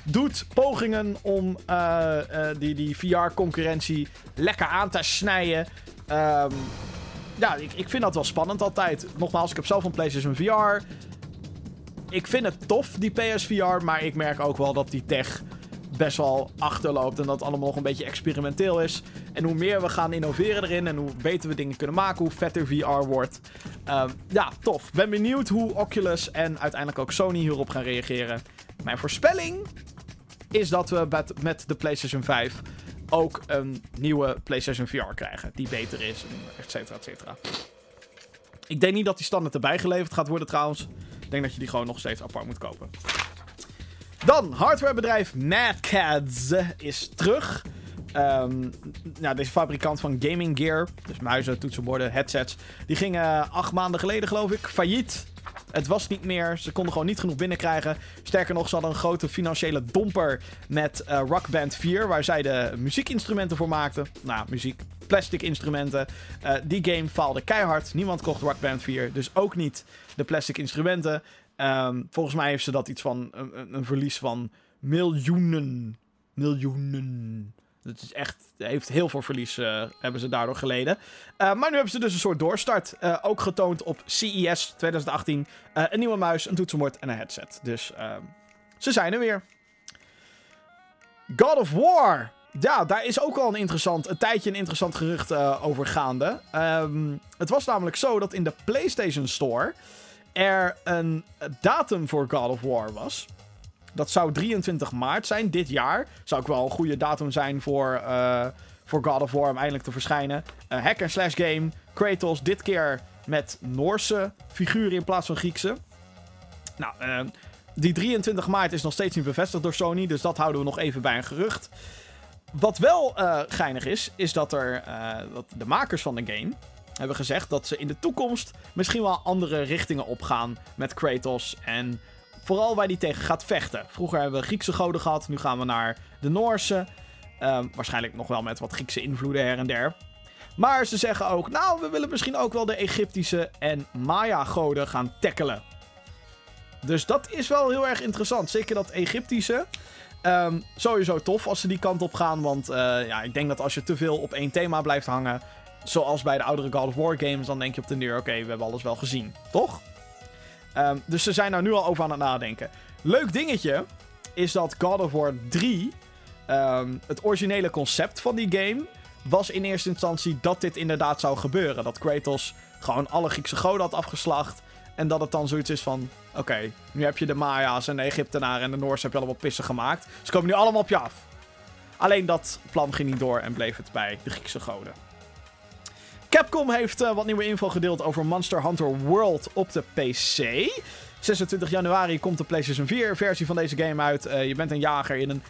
doet pogingen om uh, die, die VR-concurrentie lekker aan te snijden. Um, ja, ik, ik vind dat wel spannend altijd. Nogmaals, ik heb zelf een PlayStation VR. Ik vind het tof, die PSVR. Maar ik merk ook wel dat die tech best wel achterloopt. En dat het allemaal nog een beetje experimenteel is. En hoe meer we gaan innoveren erin. En hoe beter we dingen kunnen maken. Hoe vetter VR wordt. Um, ja, tof. Ben benieuwd hoe Oculus en uiteindelijk ook Sony hierop gaan reageren. Mijn voorspelling is dat we met, met de PlayStation 5 ook een nieuwe PlayStation VR krijgen. Die beter is, et cetera, et cetera. Ik denk niet dat die standaard erbij geleverd gaat worden trouwens. Ik denk dat je die gewoon nog steeds apart moet kopen. Dan, hardwarebedrijf Madcads is terug. Um, nou, deze fabrikant van gaming gear, dus muizen, toetsenborden, headsets, die gingen acht maanden geleden, geloof ik, failliet. Het was niet meer. Ze konden gewoon niet genoeg binnenkrijgen. Sterker nog, ze hadden een grote financiële domper met uh, Rock Band 4, waar zij de muziekinstrumenten voor maakten. Nou, muziek, plastic instrumenten. Uh, die game faalde keihard. Niemand kocht Rock Band 4, dus ook niet de plastic instrumenten. Um, volgens mij heeft ze dat iets van een, verlies van miljoenen. Miljoenen het is echt, heeft heel veel verlies uh, hebben ze daardoor geleden. Uh, maar nu hebben ze dus een soort doorstart. Uh, ook getoond op CES 2018. een nieuwe muis, een toetsenbord en een headset. Dus ehm, ze zijn er weer. God of War. Ja, daar is ook al een interessant, een tijdje een interessant gerucht over gaande. Um, het was namelijk zo dat in de PlayStation Store er een datum voor God of War was. Dat zou 23 maart zijn, dit jaar. Zou ook wel een goede datum zijn voor, uh, voor God of War om eindelijk te verschijnen. Uh, hack and slash game. Kratos, dit keer met Noorse figuren in plaats van Griekse. Nou, uh, die 23 maart is nog steeds niet bevestigd door Sony. Dus dat houden we nog even bij een gerucht. Wat wel geinig is, is dat, er, dat de makers van de game hebben gezegd dat ze in de toekomst misschien wel andere richtingen opgaan met Kratos en Vooral waar die tegen gaat vechten. Vroeger hebben we Griekse goden gehad. Nu gaan we naar de Noorse. Um, waarschijnlijk nog wel met wat Griekse invloeden her en der. Maar ze zeggen ook, nou, we willen misschien ook wel de Egyptische en Maya-goden gaan tackelen. Dus dat is wel heel erg interessant. Zeker dat Egyptische. Um, sowieso tof als ze die kant op gaan. Want uh, ja, ik denk dat als je te veel op één thema blijft hangen. Zoals bij de oudere God of War games. Dan denk je op de neer, oké, we hebben alles wel gezien. Toch? Um, dus ze zijn daar nu al over aan het nadenken. Leuk dingetje is dat God of War 3, um, het originele concept van die game, was in eerste instantie dat dit inderdaad zou gebeuren. Dat Kratos gewoon alle Griekse goden had afgeslacht. En dat het dan zoiets is van: oké, nu heb je de Maya's en de Egyptenaren en de Noors heb je allemaal pissen gemaakt. Ze komen nu allemaal op je af. Alleen dat plan ging niet door en bleef het bij de Griekse goden. Capcom heeft uh, wat nieuwe info gedeeld over Monster Hunter World op de PC. 26 januari komt de PlayStation 4 versie van deze game uit. Uh, je bent een jager in een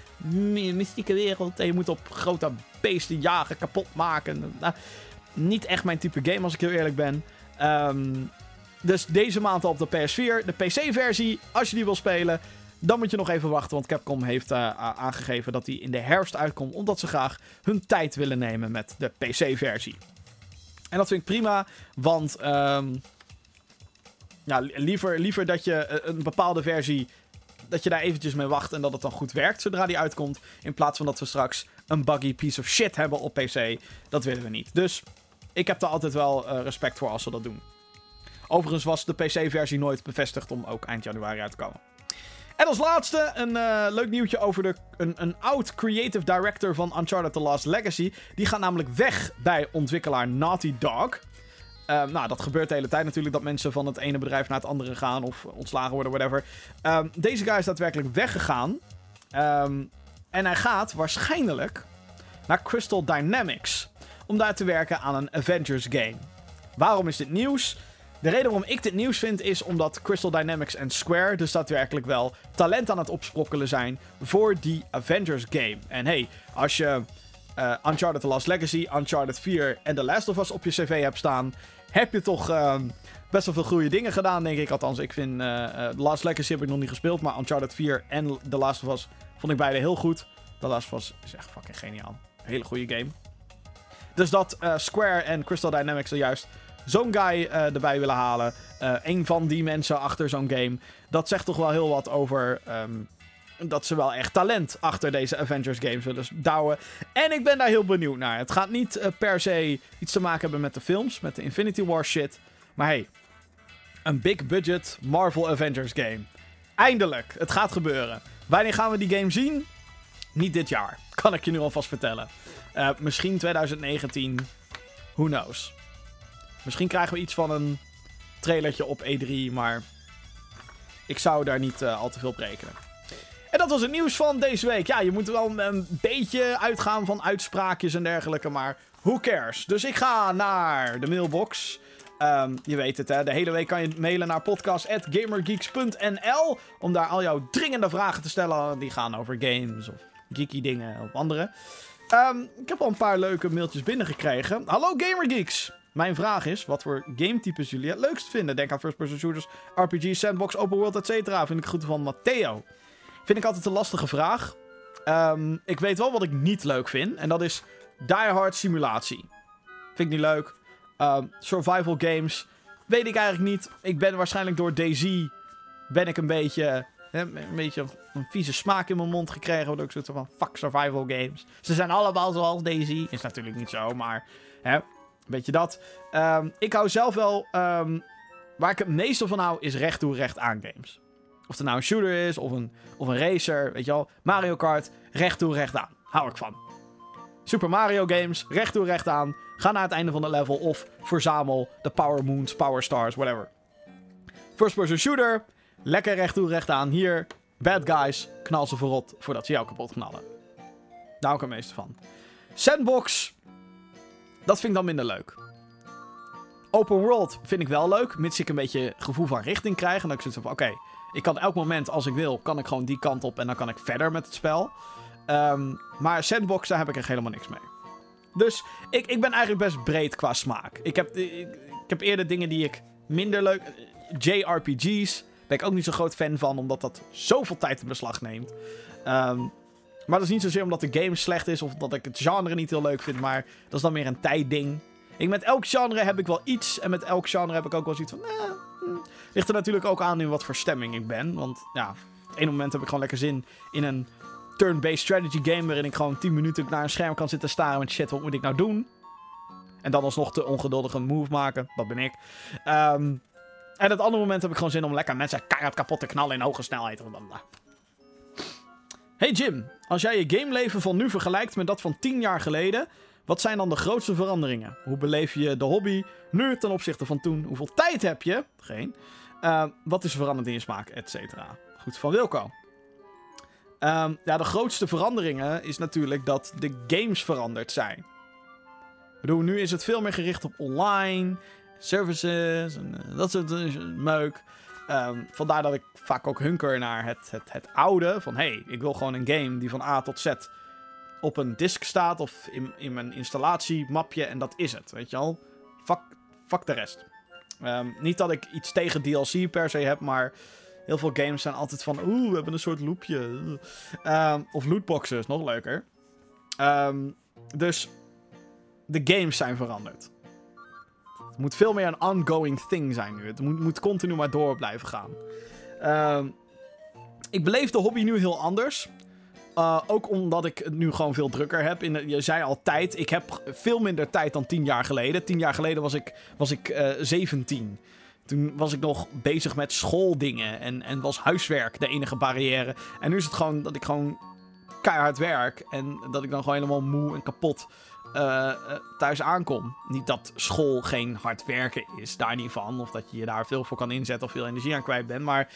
mystieke wereld en je moet op grote beesten jagen, kapot maken. Nou, niet echt mijn type game als ik heel eerlijk ben. Um, dus deze maand al op de PS4. De PC-versie, als je die wil spelen, dan moet je nog even wachten. Want Capcom heeft uh, aangegeven dat die in de herfst uitkomt. Omdat ze graag hun tijd willen nemen met de PC-versie. En dat vind ik prima, want um, ja, liever, liever dat je eh, een bepaalde versie. Dat je daar eventjes mee wacht en dat het dan goed werkt zodra die uitkomt. In plaats van dat we straks een buggy piece of shit hebben op PC. Dat willen we niet. Dus ik heb daar altijd wel uh, respect voor als ze dat doen. Overigens was de PC-versie nooit bevestigd om ook eind januari uit te komen. En als laatste een uh, leuk nieuwtje over de, een, een oud creative director van Uncharted The Lost Legacy. Die gaat namelijk weg bij ontwikkelaar Naughty Dog. Um, nou, dat gebeurt de hele tijd natuurlijk dat mensen van het ene bedrijf naar het andere gaan of ontslagen worden, whatever. Um, deze guy is daadwerkelijk weggegaan. Um, en hij gaat waarschijnlijk naar Crystal Dynamics om daar te werken aan een Avengers game. Waarom is dit nieuws? De reden waarom ik dit nieuws vind is omdat Crystal Dynamics en Square dus daadwerkelijk wel talent aan het opsprokkelen zijn voor die Avengers game. En hey, als je uh, Uncharted The Last Legacy, Uncharted 4 en The Last of Us op je cv hebt staan, heb je toch uh, best wel veel goede dingen gedaan, denk ik. Althans, ik vind uh, The Last Legacy heb ik nog niet gespeeld, maar Uncharted 4 en The Last of Us vond ik beide heel goed. The Last of Us is echt fucking geniaal. Hele goede game. Dus dat Square en Crystal Dynamics er juist zo'n guy uh, erbij willen halen. Uh, een van die mensen achter zo'n game. Dat zegt toch wel heel wat over. Um, dat ze wel echt talent achter deze Avengers games willen douwen. En ik ben daar heel benieuwd naar. Het gaat niet uh, per se iets te maken hebben met de films, met de Infinity War shit. Maar hey, een big budget Marvel Avengers game. Eindelijk, het gaat gebeuren. Wanneer gaan we die game zien? Niet dit jaar, kan ik je nu alvast vertellen. Misschien 2019, who knows. Misschien krijgen we iets van een trailertje op E3, maar ik zou daar niet uh, al te veel op rekenen. En dat was het nieuws van deze week. Ja, je moet wel een beetje uitgaan van uitspraakjes en dergelijke, maar who cares? Dus ik ga naar de mailbox. Um, je weet het, hè. De hele week kan je mailen naar podcast.gamergeeks.nl om daar al jouw dringende vragen te stellen. Die gaan over games of geeky dingen of andere. Um, ik heb al een paar leuke mailtjes binnengekregen. Hallo Gamergeeks! Mijn vraag is, wat voor gametypes jullie het leukst vinden? Denk aan first-person shooters, RPG, sandbox, open world, etc. Vind ik goed van Matteo. Vind ik altijd een lastige vraag. Um, ik weet wel wat ik niet leuk vind. En dat is Die Hard simulatie. Vind ik niet leuk. Um, survival games. Weet ik eigenlijk niet. Ik ben waarschijnlijk door DayZ... Ben ik een beetje... Een beetje een vieze smaak in mijn mond gekregen. Waardoor ik zoiets van... Fuck survival games. Ze zijn allemaal zoals DayZ. Is natuurlijk niet zo, maar... Hè, Weet je dat? Um, ik hou zelf wel. Um, waar ik het meeste van hou, is recht toe recht aan games. Of het nou een shooter is of een, of een racer. Weet je wel? Mario Kart, recht toe recht aan. Hou ik van. Super Mario games, recht toe recht aan. Ga naar het einde van de level of verzamel de Power Moons, Power Stars, whatever. First person shooter, lekker recht toe recht aan. Hier, bad guys, knal ze verrot voordat ze jou kapot knallen. Daar hou ik het meeste van. Sandbox, dat vind ik dan minder leuk. Open world vind ik wel leuk, mits ik een beetje gevoel van richting krijg. En dat ik zoiets van, oké, ik kan elk moment als ik wil, kan ik gewoon die kant op en dan kan ik verder met het spel. Um, maar sandbox, daar heb ik er helemaal niks mee. Dus ik, ik ben eigenlijk best breed qua smaak. Ik heb, ik, heb eerder dingen die ik minder leuk... JRPG's ben ik ook niet zo groot fan van, omdat dat zoveel tijd in beslag neemt. Um, maar dat is niet zozeer omdat de game slecht is of dat ik het genre niet heel leuk vind, maar dat is dan meer een tijdding. Ik, met elk genre heb ik wel iets en met elk genre heb ik ook wel zoiets van... Eh, hm. Ligt er natuurlijk ook aan in wat voor stemming ik ben, want ja, op een moment heb ik gewoon lekker zin in een turn-based strategy game waarin ik gewoon 10 minuten naar een scherm kan zitten staren met shit, wat moet ik nou doen? En dan alsnog te ongeduldig een move maken, dat ben ik. Um, en het andere moment heb ik gewoon zin om lekker mensen keihard kapot te knallen in hoge snelheid. Hey Jim, als jij je gameleven van nu vergelijkt met dat van 10 jaar geleden, wat zijn dan de grootste veranderingen? Hoe beleef je de hobby nu ten opzichte van toen? Hoeveel tijd heb je? Geen. Uh, wat is veranderd in je smaak, et cetera? Goed, van Wilco. Um, ja, de grootste veranderingen is natuurlijk dat de games veranderd zijn. Ik bedoel, nu is het veel meer gericht op online, services en eh, dat soort uh, meuk. Um, vandaar dat ik vaak ook hunker naar het, het, het oude. Van hey, ik wil gewoon een game die van A tot Z op een disk staat of in, in mijn installatiemapje en dat is het, weet je al. Fuck, fuck de rest. Um, niet dat ik iets tegen DLC per se heb, maar heel veel games zijn altijd van oeh, we hebben een soort loopje. Um, of lootboxes, nog leuker. dus de games zijn veranderd. Moet veel meer een ongoing thing zijn nu. Het moet, moet continu maar door blijven gaan. Uh, ik beleef de hobby nu heel anders. Uh, ook omdat ik het nu gewoon veel drukker heb. In, je zei al tijd. Ik heb veel minder tijd dan tien jaar geleden. Tien jaar geleden was ik, was ik uh, 17. Toen was ik nog bezig met schooldingen. En, en was huiswerk de enige barrière. En nu is het gewoon dat ik gewoon keihard werk. En dat ik dan gewoon helemaal moe en kapot uh, thuis aankom. Niet dat school geen hard werken is, daar niet van. Of dat je je daar veel voor kan inzetten of veel energie aan kwijt bent. Maar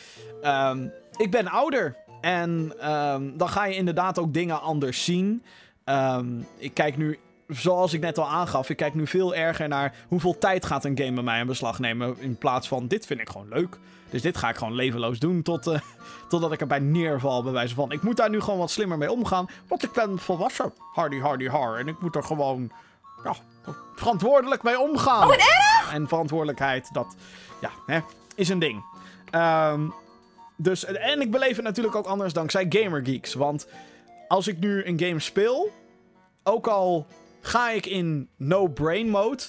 um, ik ben ouder. En um, dan ga je inderdaad ook dingen anders zien. Um, ik kijk nu, zoals ik net al aangaf, ik kijk nu veel erger naar hoeveel tijd gaat een game bij mij in beslag nemen. In plaats van, dit vind ik gewoon leuk. Dus dit ga ik gewoon levenloos doen tot, uh, totdat ik erbij neerval, bij wijze van. Ik moet daar nu gewoon wat slimmer mee omgaan, want ik ben volwassen. Hardy, hardy, har. En ik moet er gewoon ja, verantwoordelijk mee omgaan. Oh! En verantwoordelijkheid, dat ja, hè, is een ding. Um, dus, en ik beleef het natuurlijk ook anders dankzij Gamergeeks. Want als ik nu een game speel, ook al ga ik in no-brain mode,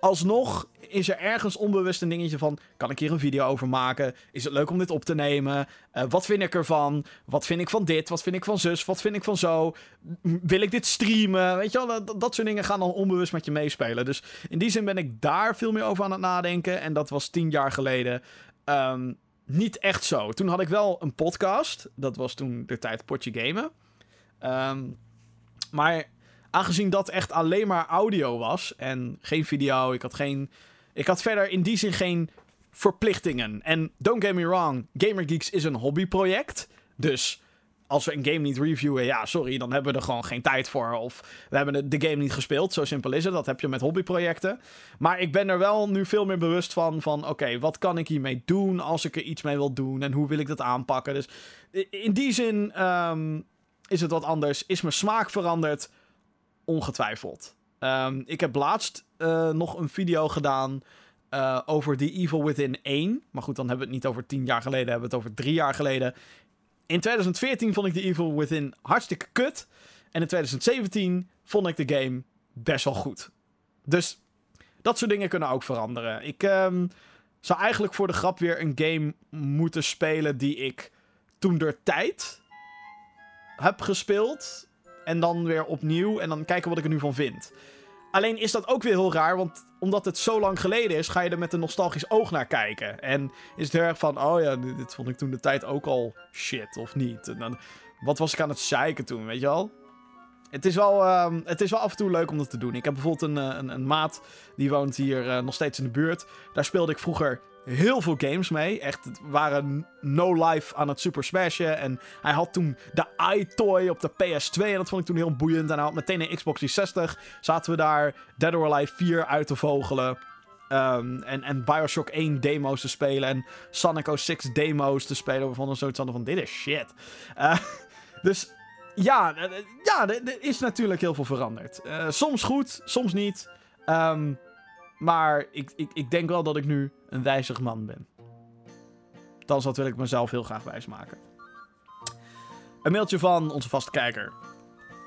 alsnog is er ergens onbewust een dingetje van: kan ik hier een video over maken? Is het leuk om dit op te nemen? Uh, wat vind ik ervan? Wat vind ik van dit? Wat vind ik van zus? Wat vind ik van zo? Wil ik dit streamen? Weet je wel, dat, dat soort dingen gaan dan onbewust met je meespelen. Dus in die zin ben ik daar veel meer over aan het nadenken. En dat was tien jaar geleden. Um, niet echt zo. Toen had ik wel een podcast. Dat was toen de tijd Potje Gamen. Um, maar aangezien dat echt alleen maar audio was en geen video, ik had geen. Ik had verder in die zin geen verplichtingen. En don't get me wrong, Gamergeeks is een hobbyproject. Dus als we een game niet reviewen, ja, sorry, dan hebben we er gewoon geen tijd voor. Of we hebben de game niet gespeeld. Zo simpel is het. Dat heb je met hobbyprojecten. Maar ik ben er wel nu veel meer bewust van. Van oké, wat kan ik hiermee doen als ik er iets mee wil doen? En hoe wil ik dat aanpakken? Dus in die zin um, is het wat anders. Is mijn smaak veranderd? Ongetwijfeld. Um, ik heb laatst uh, nog een video gedaan. Uh, over The Evil Within 1. Maar goed, dan hebben we het niet over tien jaar geleden, hebben we het over drie jaar geleden. In 2014 vond ik The Evil Within hartstikke kut. En in 2017 vond ik de game best wel goed. Dus dat soort dingen kunnen ook veranderen. Ik um, zou eigenlijk voor de grap weer een game moeten spelen die ik toen der tijd heb gespeeld. En dan weer opnieuw. En dan kijken wat ik er nu van vind. Alleen is dat ook weer heel raar, want omdat het zo lang geleden is, ga je er met een nostalgisch oog naar kijken. En is het heel erg van, oh ja, dit vond ik toen de tijd ook al shit, of niet? En dan, wat was ik aan het zeiken toen, weet je wel? Het is, wel, uh, het is wel af en toe leuk om dat te doen. Ik heb bijvoorbeeld een, een, een maat, die woont hier uh, nog steeds in de buurt. Daar speelde ik vroeger heel veel games mee. Echt, het waren no life aan het Super Smashen. En hij had toen de iToy op de PS2. En dat vond ik toen heel boeiend. En hij had meteen een Xbox 360. Zaten we daar Dead or Alive 4 uit te vogelen. Um, en, en Bioshock 1 demo's te spelen. En Sonic 06 demo's te spelen. We vonden zoiets van, dit is shit. Uh, dus ja, ja, er is natuurlijk heel veel veranderd. Soms goed, soms niet. Um, maar ik, ik, ik denk wel dat ik nu een wijzig man ben. Dan dat wil ik mezelf heel graag wijsmaken. Een mailtje van onze vaste kijker.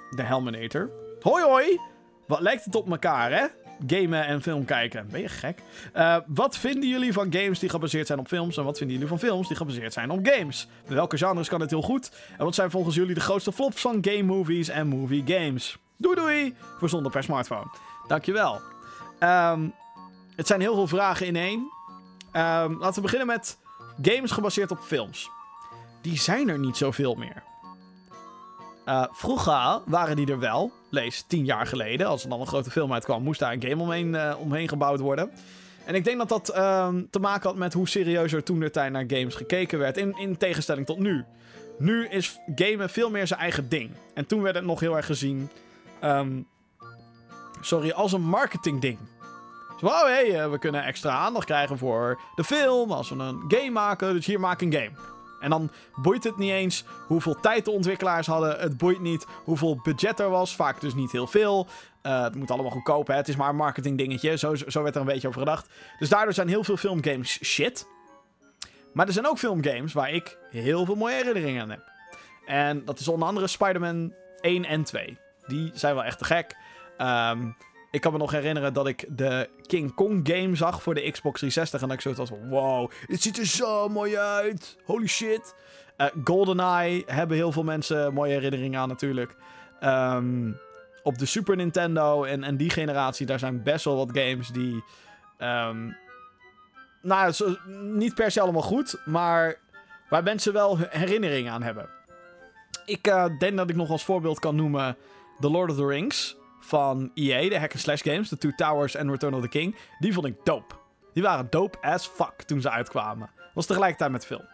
De Helminator. Hoi hoi! Wat lijkt het op elkaar, hè? Gamen en film kijken. Ben je gek? Uh, wat vinden jullie van games die gebaseerd zijn op films? En wat vinden jullie van films die gebaseerd zijn op games? Welke genres kan het heel goed? En wat zijn volgens jullie de grootste flops van game movies en movie games? Doei doei! Voor zonder per smartphone. Dankjewel. Um, het zijn heel veel vragen in één. Um, laten we beginnen met games gebaseerd op films. Die zijn er niet zoveel meer. Uh, vroeger waren die er wel. Lees, tien jaar geleden. Als er dan een grote film uitkwam, moest daar een game omheen, uh, omheen gebouwd worden. En ik denk dat dat um, te maken had met hoe serieus er toen de tijd naar games gekeken werd. In, in tegenstelling tot nu. Nu is gamen veel meer zijn eigen ding. En toen werd het nog heel erg gezien um, sorry, als een marketingding. Zo, oh, eh, we kunnen extra aandacht krijgen voor de film als we een game maken. Dus hier maak een game. En dan boeit het niet eens hoeveel tijd de ontwikkelaars hadden. Het boeit niet hoeveel budget er was. Vaak dus niet heel veel. Uh, het moet allemaal goedkoop, hè. Het is maar een marketing dingetje. Zo, zo werd er een beetje over gedacht. Dus daardoor zijn heel veel filmgames shit. Maar er zijn ook filmgames waar ik heel veel mooie herinneringen aan heb. En dat is onder andere Spider-Man 1 en 2. Die zijn wel echt te gek. Um, ik kan me nog herinneren dat ik de King Kong game zag voor de Xbox 360. En dat ik zo was wow, het ziet er zo mooi uit. Holy shit. Uh, GoldenEye hebben heel veel mensen mooie herinneringen aan natuurlijk. Um, op de Super Nintendo en, en die generatie, daar zijn best wel wat games die... Um, nou, niet per se allemaal goed, maar waar mensen wel herinneringen aan hebben. Ik uh, denk dat ik nog als voorbeeld kan noemen The Lord of the Rings van EA, de hack slash games, The Two Towers en Return of the King, die vond ik dope. Die waren dope as fuck toen ze uitkwamen. Was tegelijkertijd met film.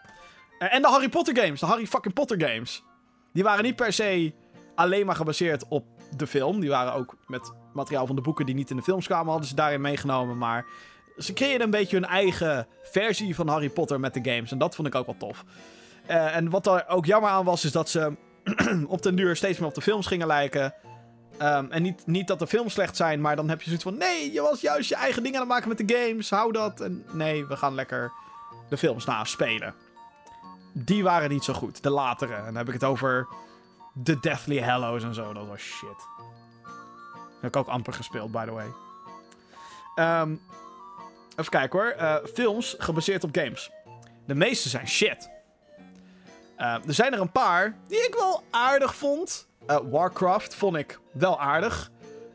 Uh, en de Harry Potter games, de Harry fucking Potter games. Die waren niet per se alleen maar gebaseerd op de film. Die waren ook met materiaal van de boeken die niet in de films kwamen, hadden ze daarin meegenomen. Maar ze creëerden een beetje hun eigen versie van Harry Potter met de games. En dat vond ik ook wel tof. Uh, en wat er ook jammer aan was, is dat ze op den duur steeds meer op de films gingen lijken. Um, en niet, niet dat de films slecht zijn, maar dan heb je zoiets van... Nee, je was juist je eigen dingen aan het maken met de games. Hou dat. En nee, we gaan lekker de films naspelen. Die waren niet zo goed. De latere. En dan heb ik het over The Deathly Hallows en zo. Dat was shit. Dat heb ik ook amper gespeeld, by the way. Um, even kijken hoor. Uh, films gebaseerd op games. De meeste zijn shit. Uh, er zijn er een paar die ik wel aardig vond. Uh, Warcraft vond ik wel aardig.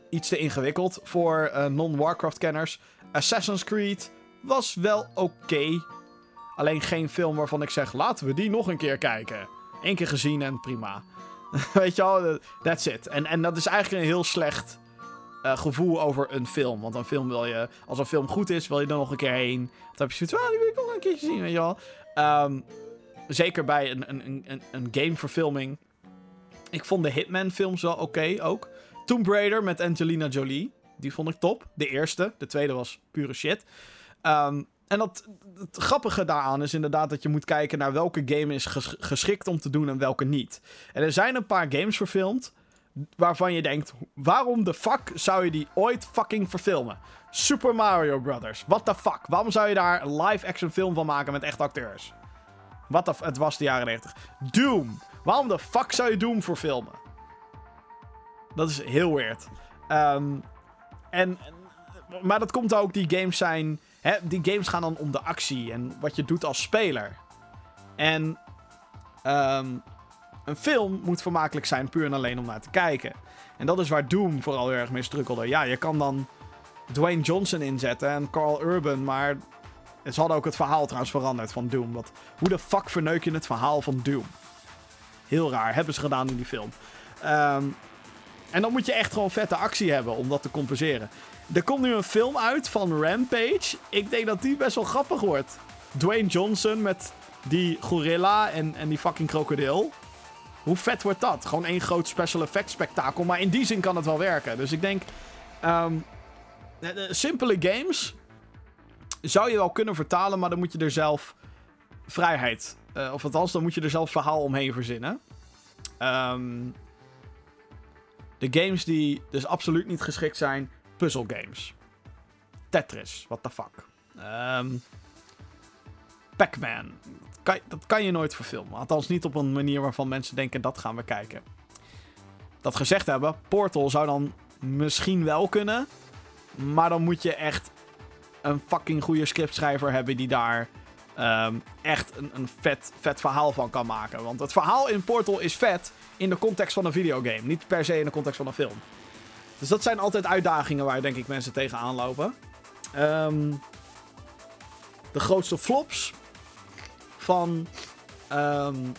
Iets te ingewikkeld voor uh, non-Warcraft-kenners. Assassin's Creed was wel oké. Alleen geen film waarvan ik zeg: laten we die nog een keer kijken. Eén keer gezien en prima. Weet je wel, that's it. En, en dat is eigenlijk een heel slecht gevoel over een film. Want een film wil je, als een film goed is, wil je er nog een keer heen. Dan heb je zoiets ah, die wil ik nog een keertje zien, weet je wel. Um, zeker bij een, een, een, een gameverfilming ik vond de Hitman-films wel oké ook. Tomb Raider met Angelina Jolie. Die vond ik top. De eerste. De tweede was pure shit. Um, en dat, het grappige daaraan is inderdaad dat je moet kijken naar welke game is geschikt om te doen en welke niet. En er zijn een paar games verfilmd waarvan je denkt: waarom de fuck zou je die ooit fucking verfilmen? Super Mario Brothers. What the fuck? Waarom zou je daar een live-action film van maken met echte acteurs? Wat het was de jaren 90. Doom. Waarom de fuck zou je Doom voor filmen? Dat is heel weird. Um, en, maar dat komt ook, die games zijn... Hè, die games gaan dan om de actie en wat je doet als speler. En um, een film moet vermakelijk zijn puur en alleen om naar te kijken. En dat is waar Doom vooral heel erg mee strukkelde. Ja, je kan dan Dwayne Johnson inzetten en Carl Urban, maar... Ze hadden ook het verhaal trouwens veranderd van Doom. Wat, hoe de fuck verneuk je het verhaal van Doom? Heel raar. Hebben ze gedaan in die film. Um, en dan moet je echt gewoon vette actie hebben om dat te compenseren. Er komt nu een film uit van Rampage. Ik denk dat die best wel grappig wordt. Dwayne Johnson met die gorilla en, en die fucking krokodil. Hoe vet wordt dat? Gewoon één groot special effect spektakel. Maar in die zin kan het wel werken. Dus ik denk... Um, simpele games zou je wel kunnen vertalen, maar dan moet je er zelf vrijheid uh, of althans, dan moet je er zelf verhaal omheen verzinnen. Um, de games die dus absoluut niet geschikt zijn, puzzle games. Tetris, what the fuck. Um, Pac-Man. Dat, dat kan je nooit verfilmen. Althans niet op een manier waarvan mensen denken, dat gaan we kijken. Dat gezegd hebben, Portal zou dan misschien wel kunnen. Maar dan moet je echt een fucking goede scriptschrijver hebben die daar um, echt een, een vet, vet verhaal van kan maken. Want het verhaal in Portal is vet in de context van een videogame. Niet per se in de context van een film. Dus dat zijn altijd uitdagingen waar denk ik mensen tegenaan lopen. Um, de grootste flops van. Um,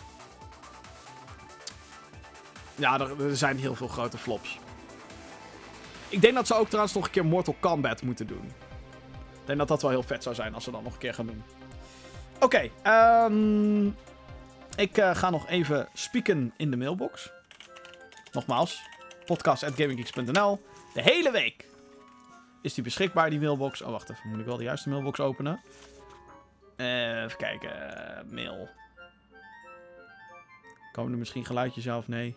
ja, er, er, zijn heel veel grote flops. Ik denk dat ze ook trouwens nog een keer Mortal Kombat moeten doen. Ik denk dat dat wel heel vet zou zijn als ze dat nog een keer gaan doen. Oké, okay, um, ik uh, ga nog even spieken in de mailbox. Nogmaals, podcast.gaminggeeks.nl. De hele week is die beschikbaar, die mailbox. Oh, wacht even. Moet ik wel de juiste mailbox openen? Eh, even kijken. mail. Komen er misschien geluidjes af? Nee.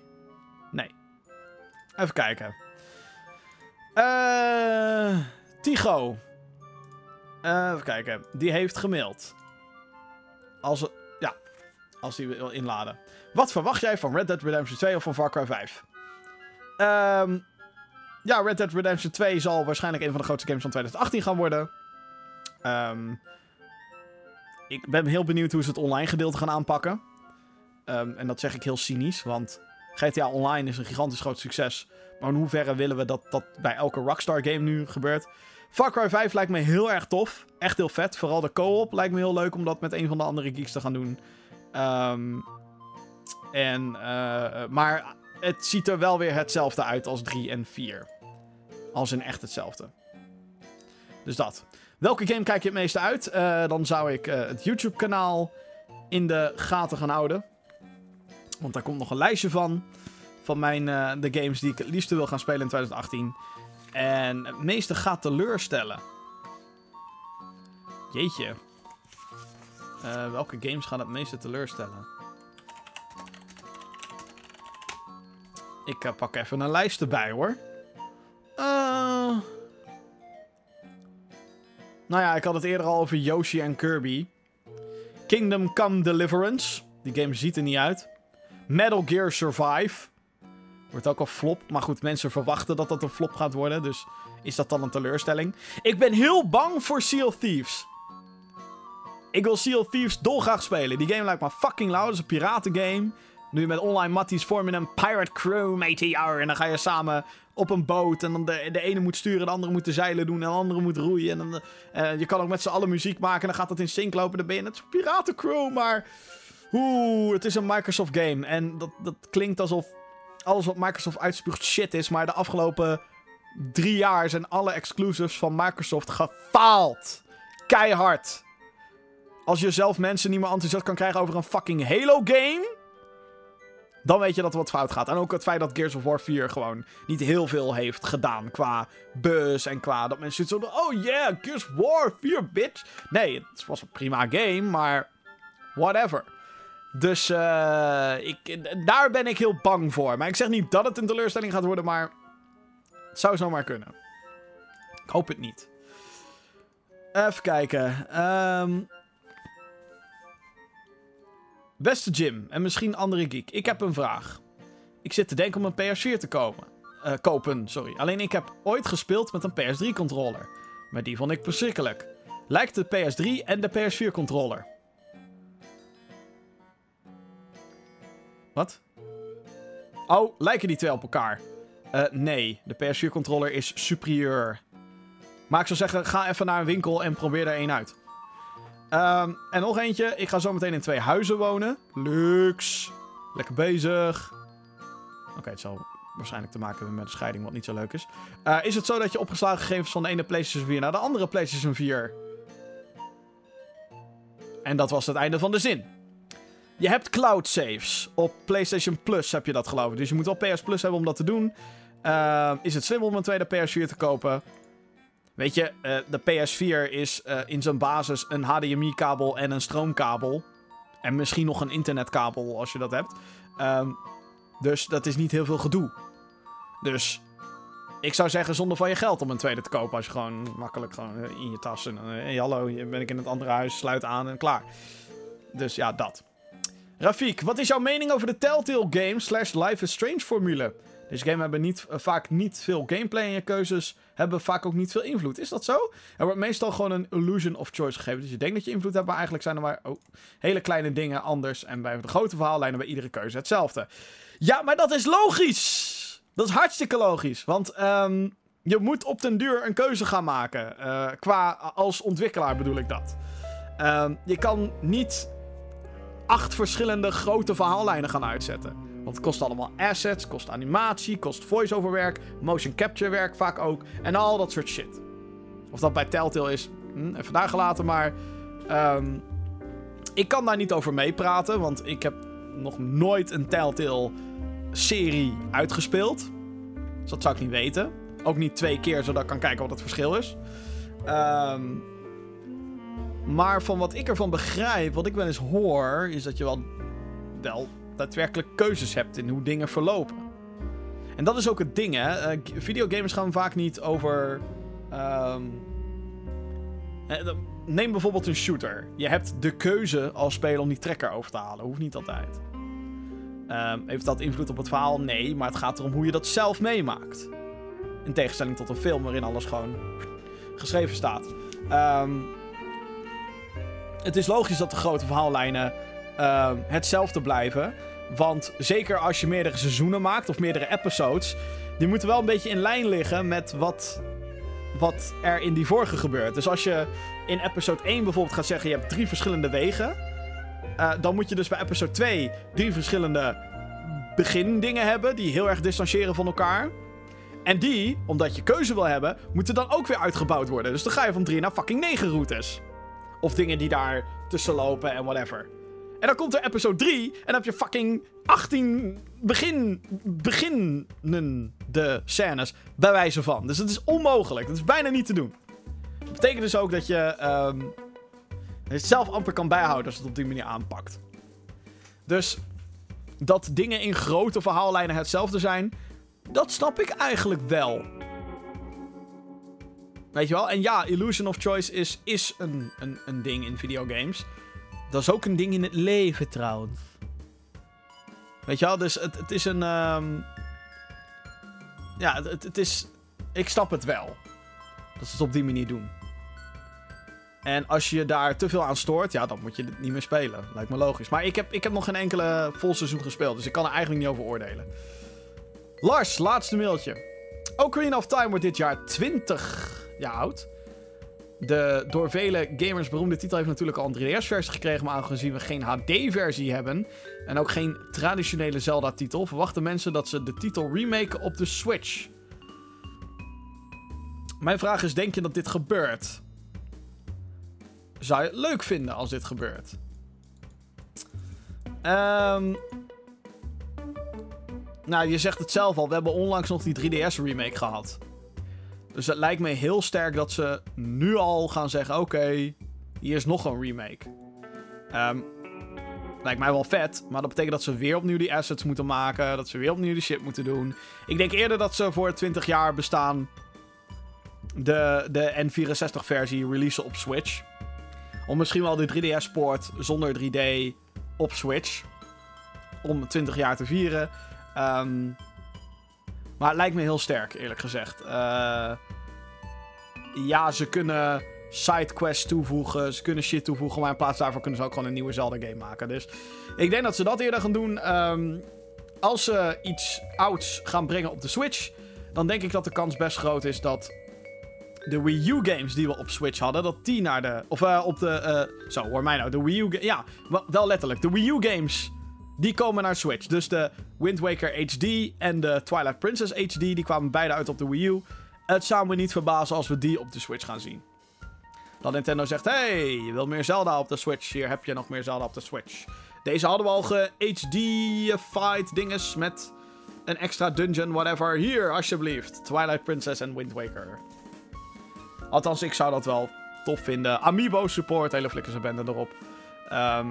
Nee. Even kijken. Eh... Tigo. Eh, even kijken. Die heeft gemaild. Als, ja, als die wil inladen. Wat verwacht jij van Red Dead Redemption 2 of van Far Cry 5? Ehm ja, Red Dead Redemption 2 zal waarschijnlijk een van de grootste games van 2018 gaan worden. Ehm ik ben heel benieuwd hoe ze het online gedeelte gaan aanpakken. Ehm, en dat zeg ik heel cynisch, want GTA Online is een gigantisch groot succes. Maar in hoeverre willen we dat dat bij elke Rockstar game nu gebeurt? Far Cry 5 lijkt me heel erg tof. Echt heel vet. Vooral de co-op lijkt me heel leuk om dat met een van de andere geeks te gaan doen. Um, en, uh, maar het ziet er wel weer hetzelfde uit als 3 en 4. Als in echt hetzelfde. Dus dat. Welke game kijk je het meeste uit? Uh, dan zou ik uh, het YouTube-kanaal in de gaten gaan houden. Want daar komt nog een lijstje van. Van mijn, de games die ik het liefste wil gaan spelen in 2018. En het meeste gaat teleurstellen. Jeetje. Uh, welke games gaan het meeste teleurstellen? Ik uh, pak even een lijst erbij hoor. Uh... Nou ja, ik had het eerder al over Yoshi en Kirby. Kingdom Come Deliverance. Die game ziet er niet uit. Metal Gear Survive. Wordt ook al flop. Maar goed, mensen verwachten dat dat een flop gaat worden. Dus is dat dan een teleurstelling? Ik ben heel bang voor Sea of Thieves. Ik wil Sea of Thieves dolgraag spelen. Die game lijkt me fucking lauw. Dat is een piratengame. Nu met online matties vormen een pirate crew, matey. En dan ga je samen op een boot. En dan de, de ene moet sturen, de andere moet de zeilen doen. En de andere moet roeien. En dan, uh, je kan ook met z'n allen muziek maken. En dan gaat dat in sync lopen. Dan ben je net piratencrew. Maar oeh, het is een Microsoft game. En dat, dat klinkt alsof alles wat Microsoft uitspuugt shit is. Maar de afgelopen drie jaar zijn alle exclusives van Microsoft gefaald. Keihard. Als je zelf mensen niet meer enthousiast kan krijgen over een fucking Halo game. Dan weet je dat er wat fout gaat. En ook het feit dat Gears of War 4 gewoon niet heel veel heeft gedaan. Qua buzz en qua dat mensen zo. Oh yeah, Gears of War 4, bitch. Nee, het was een prima game, maar. Whatever. Dus uh, ik, daar ben ik heel bang voor. Maar ik zeg niet dat het een teleurstelling gaat worden, maar het zou zomaar kunnen. Ik hoop het niet. Even kijken. Um... Beste Jim, en misschien andere geek. Ik heb een vraag. Ik zit te denken om een PS4 te kopen. Uh, kopen, sorry. Alleen ik heb ooit gespeeld met een PS3-controller. Maar die vond ik verschrikkelijk. Lijkt de PS3 en de PS4-controller. Wat? Oh, lijken die twee op elkaar? Uh, nee, de PS4-controller is superieur. Maar ik zou zeggen, ga even naar een winkel en probeer er één uit. Um, en nog eentje. Ik ga zo meteen in twee huizen wonen. Luxe. Lekker bezig. Oké, het zal waarschijnlijk te maken hebben met de scheiding, wat niet zo leuk is. Uh, is het zo dat je opgeslagen gegevens van de ene PlayStation 4 naar de andere PlayStation 4? En dat was het einde van de zin. Je hebt cloud saves. Op PlayStation Plus heb je dat geloof ik. Dus je moet wel PS Plus hebben om dat te doen. Uh, is het slim om een tweede PS4 te kopen? Weet je, uh, de PS4 is uh, in zijn basis een HDMI-kabel en een stroomkabel. En misschien nog een internetkabel als je dat hebt. Um, dus dat is niet heel veel gedoe. Dus ik zou zeggen zonder van je geld om een tweede te kopen. Als je gewoon makkelijk gewoon in je tas. En hey, hallo, ben ik in het andere huis, sluit aan en klaar. Dus ja, dat. Rafik, wat is jouw mening over de Telltale game slash Life is Strange formule? Deze game hebben niet, uh, vaak niet veel gameplay en je keuzes hebben vaak ook niet veel invloed. Is dat zo? Er wordt meestal gewoon een illusion of choice gegeven. Dus je denkt dat je invloed hebt, maar eigenlijk zijn er maar oh, hele kleine dingen anders. En bij de grote verhaallijnen bij iedere keuze hetzelfde. Ja, maar dat is logisch! Dat is hartstikke logisch. Want um, je moet op den duur een keuze gaan maken. Uh, qua als ontwikkelaar bedoel ik dat. Um, je kan niet acht verschillende grote verhaallijnen gaan uitzetten. Want het kost allemaal assets, kost animatie, kost voice-over werk, motion capture werk vaak ook. En al dat soort shit. Of dat bij Telltale is, hm, even daar gelaten, maar... Um, ik kan daar niet over meepraten, want ik heb nog nooit een Telltale serie uitgespeeld. Dus dat zou ik niet weten. Ook niet twee keer, zodat ik kan kijken wat het verschil is. Ehm, maar van wat ik ervan begrijp, wat ik wel eens hoor, is dat je wel, wel daadwerkelijk keuzes hebt in hoe dingen verlopen. En dat is ook het ding, hè. Eh, videogames gaan vaak niet over... ehm, eh, neem bijvoorbeeld een shooter. Je hebt de keuze als speler om die trekker over te halen. Hoeft niet altijd. Ehm, heeft dat invloed op het verhaal? Nee, maar het gaat erom hoe je dat zelf meemaakt. In tegenstelling tot een film waarin alles gewoon geschreven staat. Ehm, het is logisch dat de grote verhaallijnen ehm, hetzelfde blijven. Want zeker als je meerdere seizoenen maakt of meerdere episodes, die moeten wel een beetje in lijn liggen met wat, wat er in die vorige gebeurt. Dus als je in episode 1 bijvoorbeeld gaat zeggen je hebt drie verschillende wegen, eh, dan moet je dus bij episode 2 drie verschillende begindingen hebben die heel erg distancieren van elkaar. En die, omdat je keuze wil hebben, moeten dan ook weer uitgebouwd worden. Dus dan ga je van 3 naar fucking 9 routes. Of dingen die daar tussen lopen en whatever. En dan komt er episode 3 en dan heb je fucking 18 begin, beginnende scènes bij wijze van. Dus het is onmogelijk. Dat is bijna niet te doen. Dat betekent dus ook dat je ehm, het zelf amper kan bijhouden als het op die manier aanpakt. Dus dat dingen in grote verhaallijnen hetzelfde zijn, dat snap ik eigenlijk wel. Weet je wel? En ja, Illusion of Choice is, is een, een, een ding in videogames. Dat is ook een ding in het leven trouwens. Weet je wel? Dus het, het is een. ehm, Ja, het, het, is. Ik snap het wel. Dat ze het op die manier doen. En als je je daar te veel aan stoort, ja, dan moet je het niet meer spelen. Lijkt me logisch. Maar ik heb, ik heb nog geen enkele vol seizoen gespeeld, dus ik kan er eigenlijk niet over oordelen. Lars, laatste mailtje. Ocarina of Time wordt dit jaar 20 jaar oud. De door vele gamers beroemde titel heeft natuurlijk al een 3DS-versie gekregen, maar aangezien we geen HD-versie hebben en ook geen traditionele Zelda-titel, verwachten mensen dat ze de titel remaken op de Switch. Mijn vraag is, denk je dat dit gebeurt? Zou je het leuk vinden als dit gebeurt? Ehm... Nou, je zegt het zelf al. We hebben onlangs nog die 3DS-remake gehad. Dus het lijkt me heel sterk dat ze nu al gaan zeggen... Oké, hier is nog een remake. Ehm, lijkt mij wel vet. Maar dat betekent dat ze weer opnieuw die assets moeten maken. Dat ze weer opnieuw die shit moeten doen. Ik denk eerder dat ze voor 20 jaar bestaan... De, de N64-versie releasen op Switch. Om misschien wel de 3DS-poort zonder 3D op Switch. Om 20 jaar te vieren. Ehm, maar het lijkt me heel sterk, eerlijk gezegd. Eh, ja, ze kunnen sidequests toevoegen. Ze kunnen shit toevoegen. Maar in plaats daarvan kunnen ze ook gewoon een nieuwe Zelda-game maken. Dus ik denk dat ze dat eerder gaan doen. Ehm, als ze iets ouds gaan brengen op de Switch. Dan denk ik dat de kans best groot is dat de Wii U games die we op Switch hadden, dat die naar de. Of eh, op de. eh, zo, hoor mij nou. De Wii U. Ja, wel, wel letterlijk. De Wii U games. Die komen naar Switch. Dus de Wind Waker HD en de Twilight Princess HD. Die kwamen beide uit op de Wii U. Het zou me niet verbazen als we die op de Switch gaan zien. Dat Nintendo zegt: hey, je wil meer Zelda op de Switch. Hier heb je nog meer Zelda op de Switch. Deze hadden we al ge-HD-fight dinges met een extra dungeon, whatever. Hier, alsjeblieft. Twilight Princess en Wind Waker. Althans, ik zou dat wel tof vinden. Amiibo support, hele flikkerse bende erop. Ehm,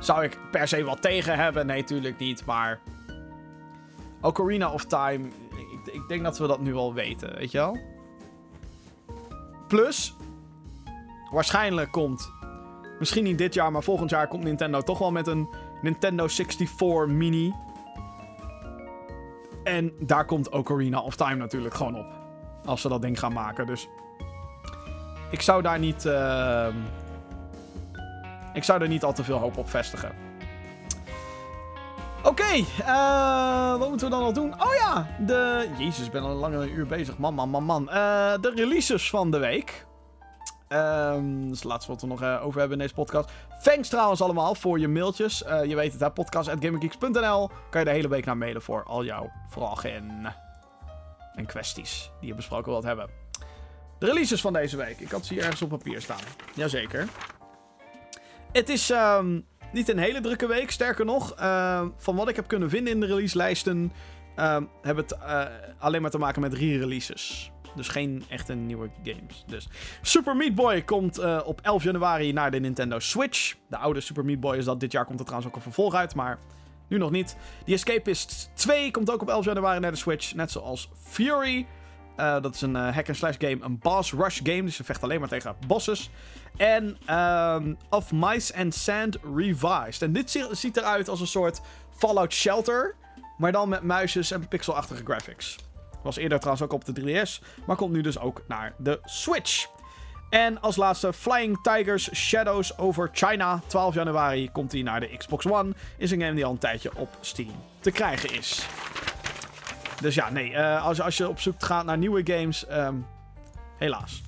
zou ik per se wat tegen hebben? Nee, tuurlijk niet. Maar Ocarina of Time, ik, ik denk dat we dat nu al weten, weet je wel? Plus, waarschijnlijk komt, misschien niet dit jaar, maar volgend jaar komt Nintendo toch wel met een Nintendo 64 Mini. En daar komt Ocarina of Time natuurlijk gewoon op. Als ze dat ding gaan maken. Dus ik zou daar niet. ehm, ik zou er niet al te veel hoop op vestigen. Oké, eh, wat moeten we dan nog doen? Oh ja, de. Jezus, ik ben al een uur bezig. Man, man, man, man. Eh, de releases van de week. Ehm, dat is het laatste wat we nog eh, over hebben in deze podcast. Thanks trouwens allemaal voor je mailtjes. Je weet het, hè, podcast.gaminggeeks.nl. Kan je de hele week naar mailen voor al jouw vragen en kwesties die je besproken wilt hebben. De releases van deze week. Ik had ze hier ergens op papier staan. Jazeker. Het is ehm, niet een hele drukke week. Sterker nog, ehm, van wat ik heb kunnen vinden in de releaselijsten... ehm, hebben het eh, alleen maar te maken met re-releases. Dus geen echte nieuwe games. Dus Super Meat Boy komt eh, op 11 januari naar de Nintendo Switch. De oude Super Meat Boy is dat. Dit jaar komt er trouwens ook een vervolg uit, maar nu nog niet. The Escapist 2 komt ook op 11 januari naar de Switch. Net zoals Fury. Uh, dat is een uh, hack-and-slash game, een boss rush game. Dus je vecht alleen maar tegen bosses. En um, Of Mice and Sand Revised. En dit ziet eruit als een soort Fallout Shelter. Maar dan met muisjes en pixelachtige graphics. Was eerder trouwens ook op de 3DS. Maar komt nu dus ook naar de Switch. En als laatste Flying Tigers Shadows over China. 12 januari komt hij naar de Xbox One. Is een game die al een tijdje op Steam te krijgen is. Dus ja, nee. Uh, als, als je op zoek gaat naar nieuwe games. Um, helaas.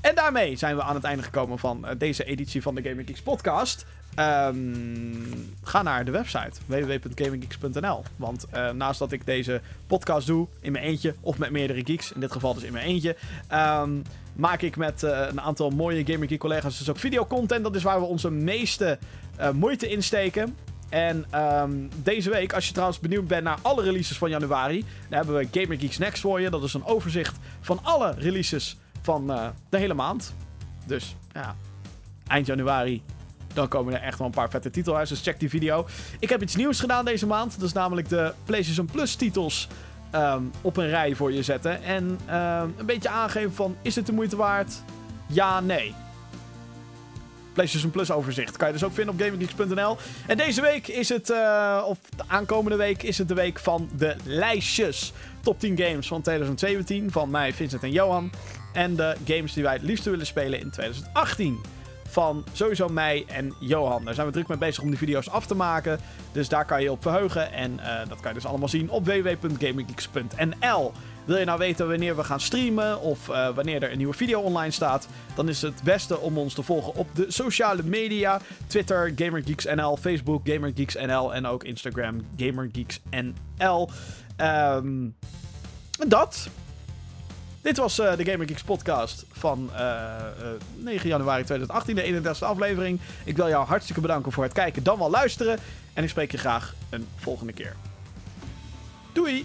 En daarmee zijn we aan het einde gekomen van uh, deze editie van de Gaming Geeks podcast. Um, ga naar de website www.gaminggeeks.nl. Want uh, naast dat ik deze podcast doe in mijn eentje of met meerdere geeks, in dit geval dus in mijn eentje, um, maak ik met een aantal mooie Gaming Geek collega's dus ook videocontent. Dat is waar we onze meeste moeite in steken. En um, deze week, als je trouwens benieuwd bent naar alle releases van januari, dan hebben we Gamer Geeks Next voor je. Dat is een overzicht van alle releases van uh, de hele maand. Dus ja, eind januari dan komen er echt wel een paar vette titels uit. Dus check die video. Ik heb iets nieuws gedaan deze maand. Dat is namelijk de PlayStation Plus titels um, op een rij voor je zetten. En um, een beetje aangeven van, is het de moeite waard? Ja, nee. PlayStation Plus overzicht. Kan je dus ook vinden op GamingGeeks.nl. En deze week is het, uh, of de aankomende week, is het de week van de lijstjes. Top 10 games van 2017 van mij, Vincent en Johan. En de games die wij het liefst willen spelen in 2018 van sowieso mij en Johan. Daar zijn we druk mee bezig om die video's af te maken. Dus daar kan je op verheugen. En uh, dat kan je dus allemaal zien op www.gaminggeeks.nl. Wil je nou weten wanneer we gaan streamen of uh, wanneer er een nieuwe video online staat? Dan is het beste om ons te volgen op de sociale media. Twitter, GamerGeeksNL, Facebook, GamerGeeksNL en ook Instagram, GamerGeeksNL. Um, dat. Dit was uh, de Gamer Geeks podcast van uh, uh, 9 januari 2018, de 31ste aflevering. Ik wil jou hartstikke bedanken voor het kijken, dan wel luisteren. En ik spreek je graag een volgende keer. Doei!